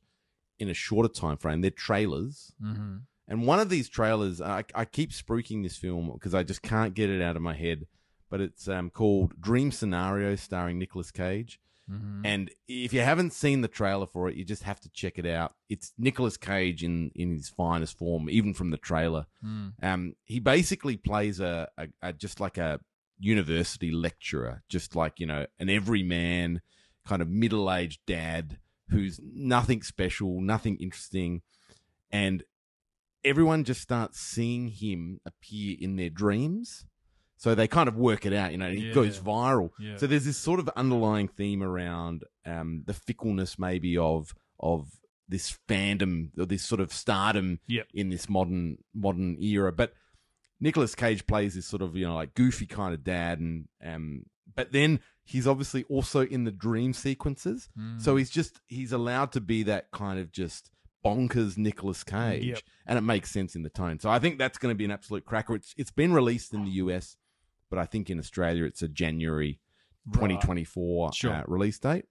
[SPEAKER 1] in a shorter time frame. They're trailers.
[SPEAKER 2] mm-hmm.
[SPEAKER 1] And one of these trailers, I, I keep spruiking this film because I just can't get it out of my head. But it's um, called Dream Scenario, starring Nicolas Cage.
[SPEAKER 2] Mm-hmm.
[SPEAKER 1] And if you haven't seen the trailer for it, you just have to check it out. It's Nicolas Cage in, in his finest form, even from the trailer.
[SPEAKER 2] Mm.
[SPEAKER 1] Um, he basically plays a, a, a just like a university lecturer, just like you know an everyman kind of middle aged dad who's nothing special, nothing interesting, and everyone just starts seeing him appear in their dreams. So they kind of work it out, you know. and He
[SPEAKER 2] Yeah.
[SPEAKER 1] goes viral.
[SPEAKER 2] Yeah.
[SPEAKER 1] So there's this sort of underlying theme around um, the fickleness, maybe of of this fandom or this sort of stardom
[SPEAKER 2] Yep.
[SPEAKER 1] in this modern modern era. But Nicolas Cage plays this sort of you know like goofy kind of dad, and um, but then he's obviously also in the dream sequences.
[SPEAKER 2] Mm.
[SPEAKER 1] So he's just he's allowed to be that kind of just bonkers Nicolas Cage,
[SPEAKER 2] Yep.
[SPEAKER 1] and it makes sense in the tone. So I think that's going to be an absolute cracker. It's it's been released in the US, but I think in Australia it's a January
[SPEAKER 2] Right.
[SPEAKER 1] 2024
[SPEAKER 2] Sure.
[SPEAKER 1] uh, release date.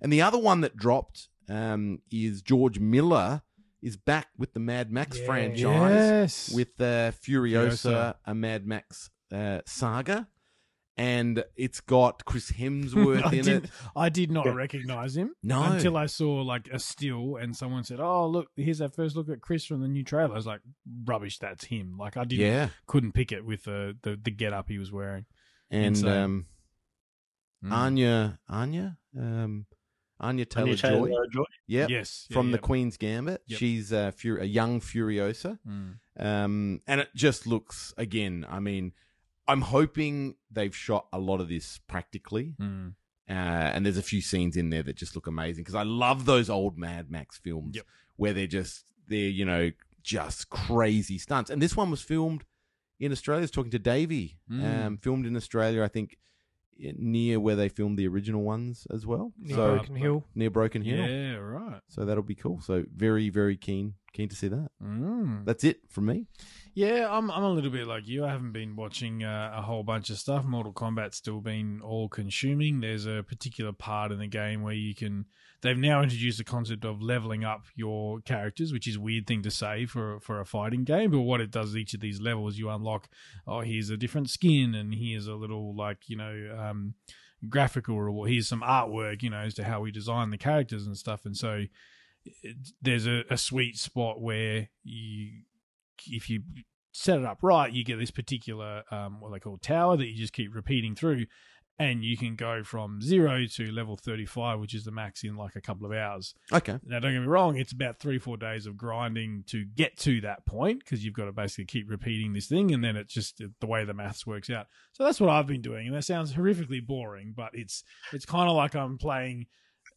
[SPEAKER 1] And the other one that dropped um, is George Miller is back with the Mad Max
[SPEAKER 4] Yeah.
[SPEAKER 1] franchise
[SPEAKER 2] Yes.
[SPEAKER 1] with uh, Furiosa,
[SPEAKER 2] Furiosa.
[SPEAKER 1] a Mad Max uh, saga, and it's got Chris Hemsworth
[SPEAKER 2] I
[SPEAKER 1] in
[SPEAKER 2] did,
[SPEAKER 1] it.
[SPEAKER 2] I did not
[SPEAKER 3] Yeah.
[SPEAKER 2] recognize him
[SPEAKER 1] No.
[SPEAKER 2] until I saw like a still and someone said, "Oh, look, here's our first look at Chris from the new trailer." I was like, "Rubbish, that's him." Like I didn't,
[SPEAKER 1] Yeah,
[SPEAKER 2] couldn't pick it with the the, the get up he was wearing.
[SPEAKER 1] and
[SPEAKER 2] Insane.
[SPEAKER 1] um,
[SPEAKER 2] Mm.
[SPEAKER 1] Anya, Anya, um, Anya Taylor
[SPEAKER 3] Anya
[SPEAKER 1] Joy.
[SPEAKER 3] Taylor-Joy.
[SPEAKER 1] Yep,
[SPEAKER 2] Yes, yeah,
[SPEAKER 1] from the
[SPEAKER 2] yep.
[SPEAKER 1] Queen's Gambit.
[SPEAKER 2] Yep.
[SPEAKER 1] She's uh, Fur- a young Furiosa.
[SPEAKER 2] Mm.
[SPEAKER 1] Um, and it just looks again. I mean, I'm hoping they've shot a lot of this practically,
[SPEAKER 2] Mm.
[SPEAKER 1] uh, and there's a few scenes in there that just look amazing because I love those old Mad Max films
[SPEAKER 2] Yep.
[SPEAKER 1] where they're just they're you know just crazy stunts. And this one was filmed in Australia. I was talking to Davey,
[SPEAKER 2] Mm.
[SPEAKER 1] um, filmed in Australia, I think near where they filmed the original ones as well.
[SPEAKER 4] near
[SPEAKER 1] so
[SPEAKER 4] Broken Hill.
[SPEAKER 1] near Broken Hill.
[SPEAKER 2] Yeah, right.
[SPEAKER 1] So that'll be cool. So very very keen keen to see that.
[SPEAKER 2] Mm.
[SPEAKER 1] That's it from me.
[SPEAKER 2] Yeah, I'm I'm a little bit like you. I haven't been watching uh, a whole bunch of stuff. Mortal Kombat's still been all consuming. There's a particular part in the game where you can. They've now introduced the concept of leveling up your characters, which is a weird thing to say for for a fighting game. But what it does each of these levels, you unlock. Oh, here's a different skin, and here's a little like you know. Um, graphical or here's some artwork you know as to how we design the characters and stuff and so it, there's a, a sweet spot where you if you set it up right, you get this particular um, what they call tower that you just keep repeating through, and you can go from zero to level thirty five, which is the max in like a couple of hours.
[SPEAKER 1] Okay.
[SPEAKER 2] Now, don't get me wrong; it's about three four days of grinding to get to that point because you've got to basically keep repeating this thing, and then it's just the way the maths works out. So that's what I've been doing, and that sounds horrifically boring, but it's it's kind of like I'm playing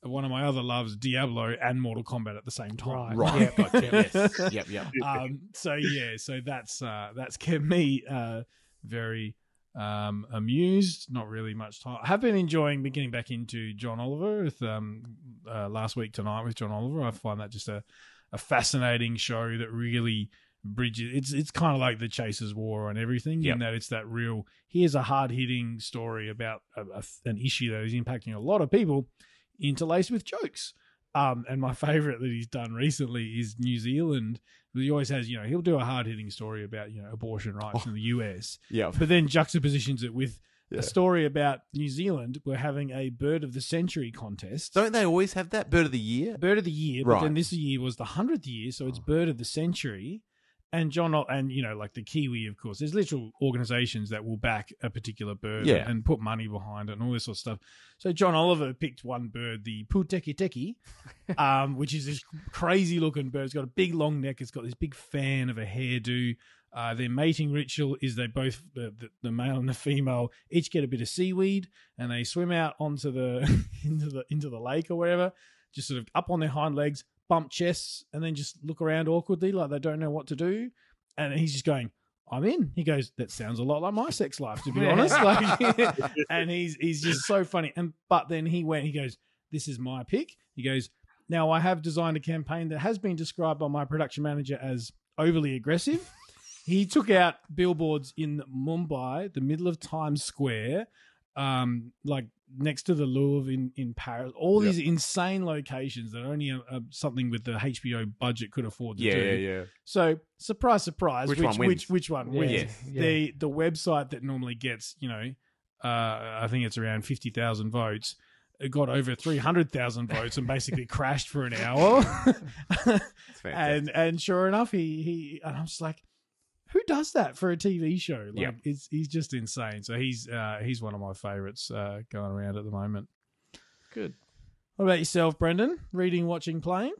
[SPEAKER 2] one of my other loves, Diablo and Mortal Kombat at the same time.
[SPEAKER 4] Right.
[SPEAKER 1] Right.
[SPEAKER 4] Yeah.
[SPEAKER 1] Gotcha. Yes. Yep. Yep.
[SPEAKER 2] um, so yeah, so that's uh, that's kept me uh, very um, amused. Not really much time. I have been enjoying be getting back into John Oliver with um, uh, last week tonight with John Oliver. I find that just a, a fascinating show that really bridges. It's it's kind of like the Chasers War and everything
[SPEAKER 1] Yep.
[SPEAKER 2] in that it's that real. Here's a hard hitting story about a, a, an issue that is impacting a lot of people, interlaced with jokes. Um, and my favorite that he's done recently is New Zealand. He always has, you know, he'll do a hard hitting story about, you know, abortion rights in the US,
[SPEAKER 1] Yeah.
[SPEAKER 2] but then juxtapositions it with
[SPEAKER 1] Yeah.
[SPEAKER 2] a story about New Zealand. We're having a bird of the century contest.
[SPEAKER 1] Don't they always have that bird of the year?
[SPEAKER 2] bird of the year,
[SPEAKER 1] Right.
[SPEAKER 2] but then this year was the hundredth year, so it's bird of the century. And John, and you know, like the Kiwi, of course, there's literal organizations that will back a particular bird
[SPEAKER 1] Yeah.
[SPEAKER 2] and put money behind it and all this sort of stuff. So John Oliver picked one bird, the Puteketeke, um, which is this crazy looking bird. It's got a big long neck. It's got this big fan of a hairdo. Uh, their mating ritual is they both the, the, the male and the female each get a bit of seaweed and they swim out onto the into the into the lake or wherever, just sort of up on their hind legs, bump chests, and then just look around awkwardly like they don't know what to do. And he's just going, "I'm in." He goes, "That sounds a lot like my sex life, to be honest." Like, and he's he's just so funny. And but then he went, he goes, "This is my pick." He goes, "Now I have designed a campaign that has been described by my production manager as overly aggressive." He took out billboards in Mumbai, the middle of Times Square, um, like next to the Louvre in, in Paris. All
[SPEAKER 1] Yep.
[SPEAKER 2] these insane locations that only uh uh something with the HBO budget could afford to
[SPEAKER 1] Yeah.
[SPEAKER 2] do.
[SPEAKER 1] Yeah. Yeah.
[SPEAKER 2] So surprise, surprise,
[SPEAKER 1] Which
[SPEAKER 2] which
[SPEAKER 1] one wins?
[SPEAKER 2] which which one
[SPEAKER 4] Yeah.
[SPEAKER 2] wins?
[SPEAKER 4] Yeah.
[SPEAKER 2] The the website that normally gets you know, uh, I think it's around fifty thousand votes. It got over three hundred thousand votes and basically crashed for an hour. And and sure enough, he he and I was like, who does that for a TV show? Like,
[SPEAKER 1] Yeah.
[SPEAKER 2] it's he's just insane. So he's uh, he's one of my favorites uh, going around at the moment.
[SPEAKER 4] Good.
[SPEAKER 2] What about yourself, Brendan? Reading, watching, playing?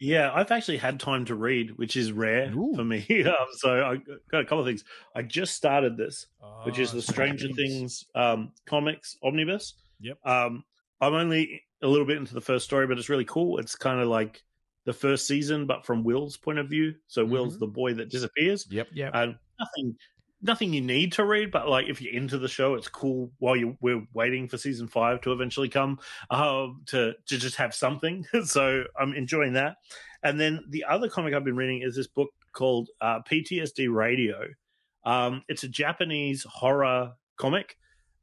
[SPEAKER 3] Yeah, I've actually had time to read, which is rare
[SPEAKER 2] Ooh.
[SPEAKER 3] for me. um, so I got a couple of things. I just started this, which is
[SPEAKER 2] Oh,
[SPEAKER 3] the Stranger Things um, comics omnibus.
[SPEAKER 2] Yep.
[SPEAKER 3] Um, I'm only a little bit into the first story, but it's really cool. It's kind of like the first season, but from Will's point of view. So Will's the boy that disappears.
[SPEAKER 1] Yep.
[SPEAKER 4] Yeah.
[SPEAKER 3] And nothing, nothing you need to read, but like if you're into the show, it's cool. While you we're waiting for season five to eventually come, uh, to to just have something. so I'm enjoying that. And then the other comic I've been reading is this book called uh, PTSD Radio. Um, it's a Japanese horror comic,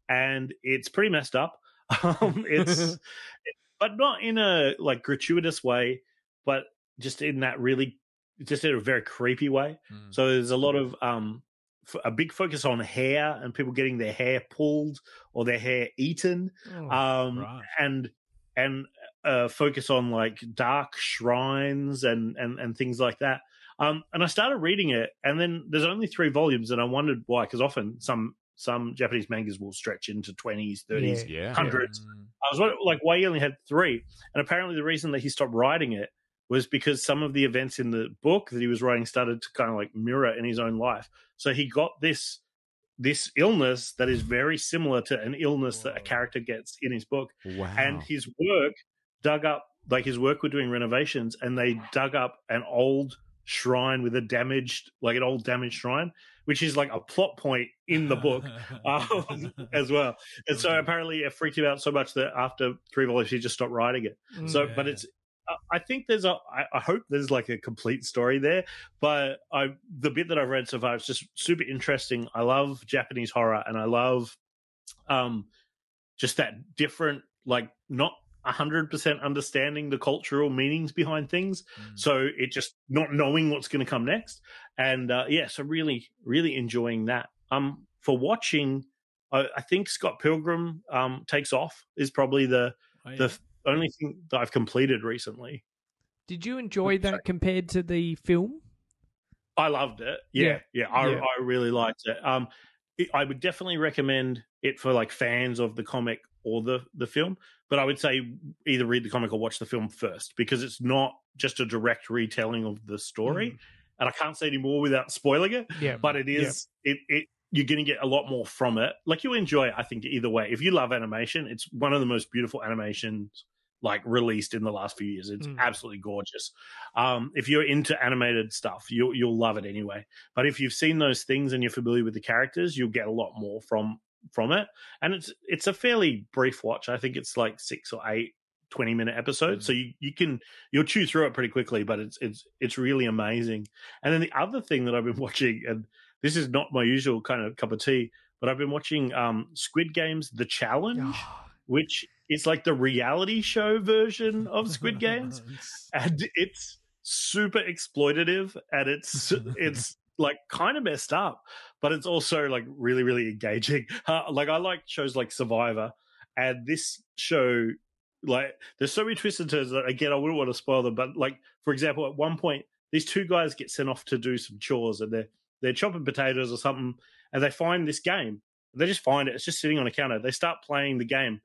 [SPEAKER 3] and it's pretty messed up. Um, it's but not in a like gratuitous way, but just in that really, just in a very creepy way.
[SPEAKER 1] Mm.
[SPEAKER 3] So there's a lot of um, f- a big focus on hair and people getting their hair pulled or their hair eaten,
[SPEAKER 4] Oh,
[SPEAKER 3] um,
[SPEAKER 2] right.
[SPEAKER 3] and and uh, focus on like dark shrines and and and things like that. Um, and I started reading it, and then there's only three volumes, and I wondered why, because often some some Japanese mangas will stretch into twenties, thirties,
[SPEAKER 4] Yeah.
[SPEAKER 1] Yeah.
[SPEAKER 3] hundreds.
[SPEAKER 1] Mm.
[SPEAKER 3] I was like, why he only had three? And apparently, the reason that he stopped writing it was because some of the events in the book that he was writing started to kind of like mirror in his own life. So he got this this illness that is very similar to an illness that a character gets in his book.
[SPEAKER 1] Wow.
[SPEAKER 3] And his work dug up, like his work were doing renovations, and they dug up an old shrine with a damaged, like an old damaged shrine, which is like a plot point in the book um, as well. And so apparently it freaked him out so much that after three volumes he just stopped writing it. So, but it's I- I think there's a. I hope there's like a complete story there. But I the bit that I've read so far is just super interesting. I love Japanese horror and I love um just that different like not hundred percent understanding the cultural meanings behind things.
[SPEAKER 2] Mm.
[SPEAKER 3] So it just not knowing what's going to come next, and uh, yeah, so really, really enjoying that. Um, for watching, I, I think Scott Pilgrim um takes off is probably the
[SPEAKER 2] Oh, yeah.
[SPEAKER 3] the only thing that I've completed recently.
[SPEAKER 4] Did you enjoy that compared to the film?
[SPEAKER 3] I loved it. Yeah, yeah, I,
[SPEAKER 4] Yeah.
[SPEAKER 3] I really liked it. Um, it, I would definitely recommend it for like fans of the comic or the the film. But I would say either read the comic or watch the film first because it's not just a direct retelling of the story. And I can't say any more without spoiling it.
[SPEAKER 4] Yeah.
[SPEAKER 3] But it is it it you're going to get a lot more from it. Like you enjoy it, I think either way. If you love animation, it's one of the most beautiful animations like released in the last few years. It's
[SPEAKER 4] Mm.
[SPEAKER 3] absolutely gorgeous. Um, if you're into animated stuff, you'll you'll love it anyway. But if you've seen those things and you're familiar with the characters, you'll get a lot more from from it. And it's it's a fairly brief watch. I think it's like six or eight 20 minute episodes. So you, you can you'll chew through it pretty quickly, but it's it's it's really amazing. And then the other thing that I've been watching, and this is not my usual kind of cup of tea, but I've been watching um Squid Games The Challenge, which is like the reality show version of Squid Games. and it's super exploitative and it's it's like kind of messed up but it's also like really really engaging. Uh, like i like shows like survivor and this show like there's so many twists and turns that again i wouldn't want to spoil them but like for example at one point these two guys get sent off to do some chores and they're they're chopping potatoes or something and they find this game. They just find it. It's just sitting on a counter. They start playing the game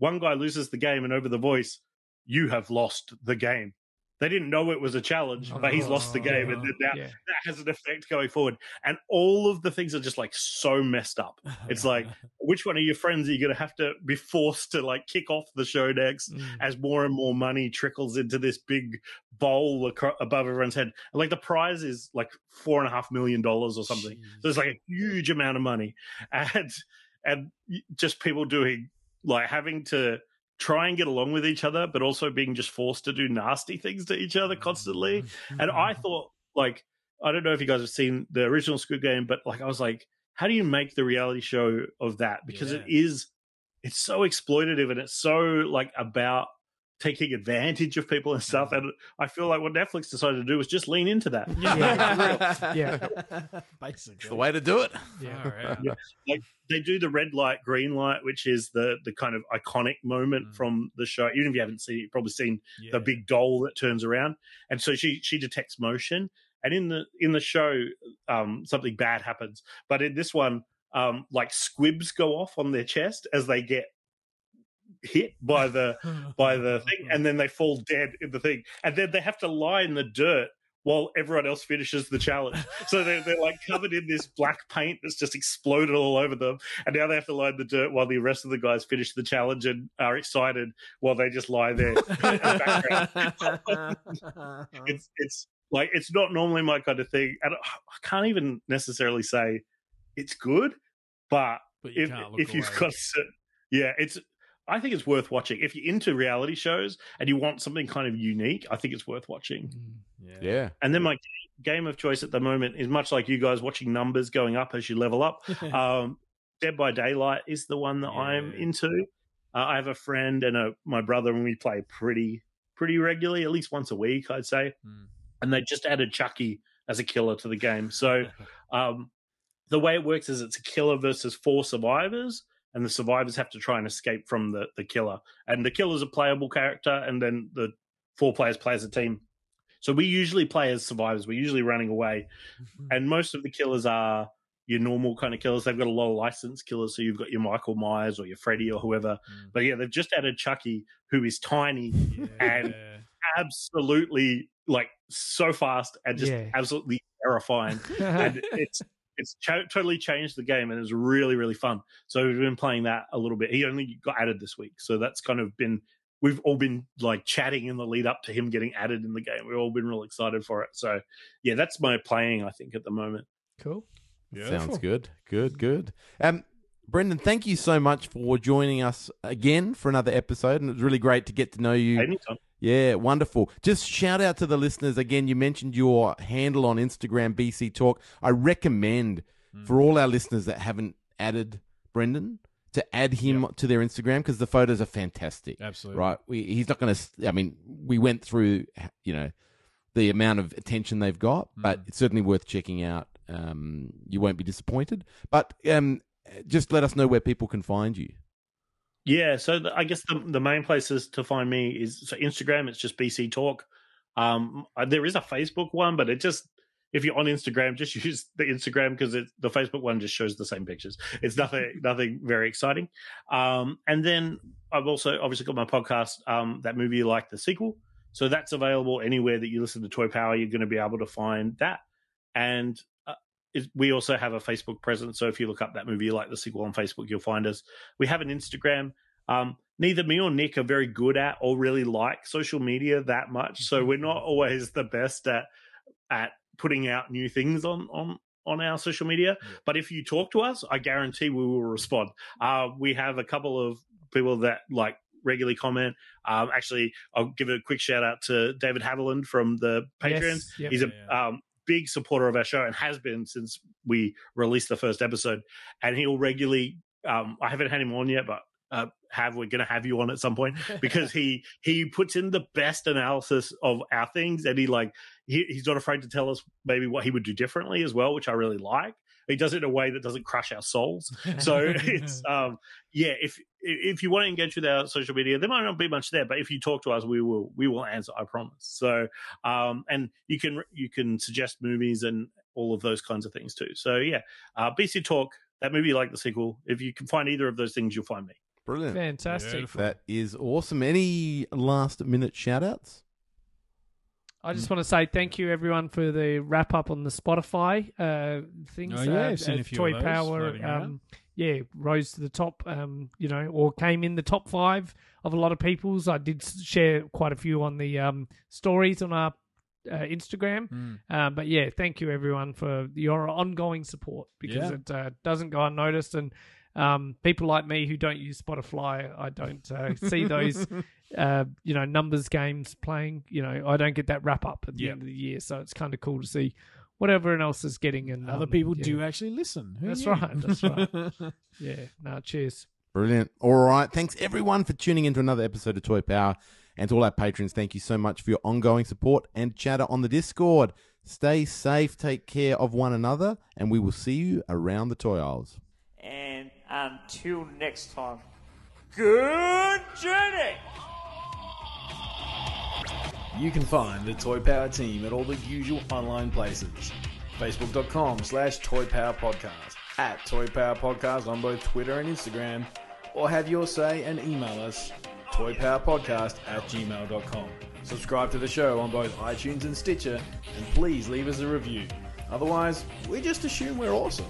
[SPEAKER 3] one guy loses the game and over the voice you have lost the game they didn't know it was a challenge, but he's lost the game, and that,
[SPEAKER 4] Yeah.
[SPEAKER 3] that has an effect going forward. And all of the things are just like so messed up. It's like, which one of your friends are you going to have to be forced to like kick off the show next
[SPEAKER 4] Mm.
[SPEAKER 3] as more and more money trickles into this big bowl acro- above everyone's head? And like the prize is like four and a half million dollars or something. So it's like a huge amount of money, and and just people doing like having to try and get along with each other, but also being just forced to do nasty things to each other constantly. Mm-hmm. And I mm-hmm. thought, like, I don't know if you guys have seen the original Squid Game, but like, I was like, how do you make the reality show of that? Because it is, it's so exploitative and it's so like about taking advantage of people and stuff. And I feel like what Netflix decided to do was just lean into that.
[SPEAKER 4] Yeah. yeah.
[SPEAKER 1] It's the way to do it.
[SPEAKER 2] Yeah.
[SPEAKER 3] Yeah. Like they do the red light, green light, which is the the kind of iconic moment
[SPEAKER 2] Mm.
[SPEAKER 3] from the show. Even if you haven't seen it, you've probably seen
[SPEAKER 2] Yeah.
[SPEAKER 3] the big doll that turns around. And so she she detects motion. And in the in the show, um, something bad happens. But in this one, um, like squibs go off on their chest as they get hit by the by the thing, and then they fall dead in the thing, and then they have to lie in the dirt while everyone else finishes the challenge. So they're, they're like covered in this black paint that's just exploded all over them, and now they have to lie in the dirt while the rest of the guys finish the challenge and are excited while they just lie there. in the background. it's it's like it's not normally my kind of thing, and I can't even necessarily say it's good, but
[SPEAKER 2] But you
[SPEAKER 3] if if you've got yeah, it's I think it's worth watching. If you're into reality shows and you want something kind of unique, I think it's worth watching.
[SPEAKER 2] Yeah.
[SPEAKER 1] Yeah.
[SPEAKER 3] And then my game of choice at the moment is much like you guys watching numbers going up as you level up. Um, Dead by Daylight is the one that I'm into. Uh, I have a friend and a, my brother, and we play pretty pretty regularly, at least once a week, I'd say.
[SPEAKER 2] Mm.
[SPEAKER 3] And they just added Chucky as a killer to the game. So um, the way it works is it's a killer versus four survivors, and the survivors have to try and escape from the, the killer. And the killer's a playable character, and then the four players play as a team. So we usually play as survivors. We're usually running away, and most of the killers are your normal kind of killers. They've got a low license killers, so you've got your Michael Myers or your Freddy or whoever.
[SPEAKER 2] Mm.
[SPEAKER 3] But yeah, they've just added Chucky, who is tiny, and absolutely like so fast and just
[SPEAKER 4] Yeah.
[SPEAKER 3] absolutely terrifying and it's it's ch- totally changed the game and it's really really fun so we've been playing that a little bit he only got added this week so that's kind of been we've all been like chatting in the lead up to him getting added in the game we've all been real excited for it so yeah that's my playing i think at the moment
[SPEAKER 4] cool. Yeah.
[SPEAKER 1] Sounds good. Good, good. Um, Brendan, thank you so much for joining us again for another episode. And it was really great to get to know you.
[SPEAKER 3] anytime
[SPEAKER 1] Yeah, wonderful. Just shout out to the listeners again. You mentioned your handle on Instagram, BCTalk. I recommend for all our listeners that haven't added Brendan to add him to their Instagram because the photos are fantastic.
[SPEAKER 2] Absolutely.
[SPEAKER 1] Right? We, he's not going to. I mean, we went through, you know, the amount of attention they've got, but it's certainly worth checking out. Um, you won't be disappointed. But um, just let us know where people can find you.
[SPEAKER 3] Yeah, so the, I guess the the main places to find me is so Instagram. It's just BCTalk. Um, there is a Facebook one, but it just if you're on Instagram, just use the Instagram because the Facebook one just shows the same pictures. It's nothing nothing very exciting. Um, and then I've also obviously got my podcast, um, that movie you like the sequel. So that's available anywhere that you listen to Toy Power. You're going to be able to find that. And is, we also have a Facebook presence. So if you look up that movie you like the sequel on Facebook, you'll find us. We have an Instagram. Um, neither me or Nick are very good at or really like social media that much. So we're not always the best at at putting out new things on on on our social media. But if you talk to us, I guarantee we will respond. Uh, we have a couple of people that like regularly comment. Um, actually, I'll give a quick shout out to David Haviland from the Patreon.
[SPEAKER 4] Yes, yep.
[SPEAKER 3] He's a
[SPEAKER 2] Yeah.
[SPEAKER 3] um, big supporter of our show and has been since we released the first episode. And he'll regularly. Um, I haven't had him on yet, but uh, have we're going to have you on at some point because he he puts in the best analysis of our things and he like he, he's not afraid to tell us maybe what he would do differently as well, which I really like. He does it in a way that doesn't crush our souls. So it's um yeah, if if you want to engage with our social media, there might not be much there, but if you talk to us, we will we will answer. I promise. So um and you can you can suggest movies and all of those kinds of things too. So yeah, uh, BCTalk that movie like the sequel. If you can find either of those things, you'll find me.
[SPEAKER 1] Brilliant.
[SPEAKER 4] Fantastic.
[SPEAKER 2] Beautiful.
[SPEAKER 1] That is awesome. Any last minute shout outs?
[SPEAKER 4] I just want to say thank you everyone for the wrap up on the Spotify uh, things.
[SPEAKER 2] Oh, yeah,
[SPEAKER 4] uh,
[SPEAKER 2] seen a
[SPEAKER 4] uh,
[SPEAKER 2] few
[SPEAKER 4] Toy
[SPEAKER 2] of those
[SPEAKER 4] Power, um, yeah, rose to the top. Um, you know, or came in the top five of a lot of people's. I did share quite a few on the um, stories on our uh, Instagram.
[SPEAKER 2] Mm.
[SPEAKER 4] But yeah, thank you everyone for your ongoing support because
[SPEAKER 2] Yeah.
[SPEAKER 4] it uh, doesn't go unnoticed. And um, people like me who don't use Spotify, I don't uh, see those, uh, you know, numbers games playing. You know, I don't get that wrap up at the
[SPEAKER 2] Yeah.
[SPEAKER 4] end of the year, so it's kind of cool to see what everyone else is getting. And
[SPEAKER 2] Other
[SPEAKER 4] um,
[SPEAKER 2] people
[SPEAKER 4] yeah.
[SPEAKER 2] do actually listen. Who
[SPEAKER 4] That's
[SPEAKER 2] knew?
[SPEAKER 4] right, that's right. Yeah, no, cheers.
[SPEAKER 1] Brilliant. All right. Thanks everyone for tuning into another episode of Toy Power. And to all our patrons, thank you so much for your ongoing support and chatter on the Discord. Stay safe, take care of one another, and we will see you around the toy aisles.
[SPEAKER 6] And until next time, good journey!
[SPEAKER 7] You can find the Toy Power team at all the usual online places. Facebook.com slash Toy Power Podcast, at Toy Power Podcast on both Twitter and Instagram, or have your say and email us toypowerpodcast at gmail.com. Subscribe to the show on both iTunes and Stitcher, and please leave us a review. Otherwise, we just assume we're awesome.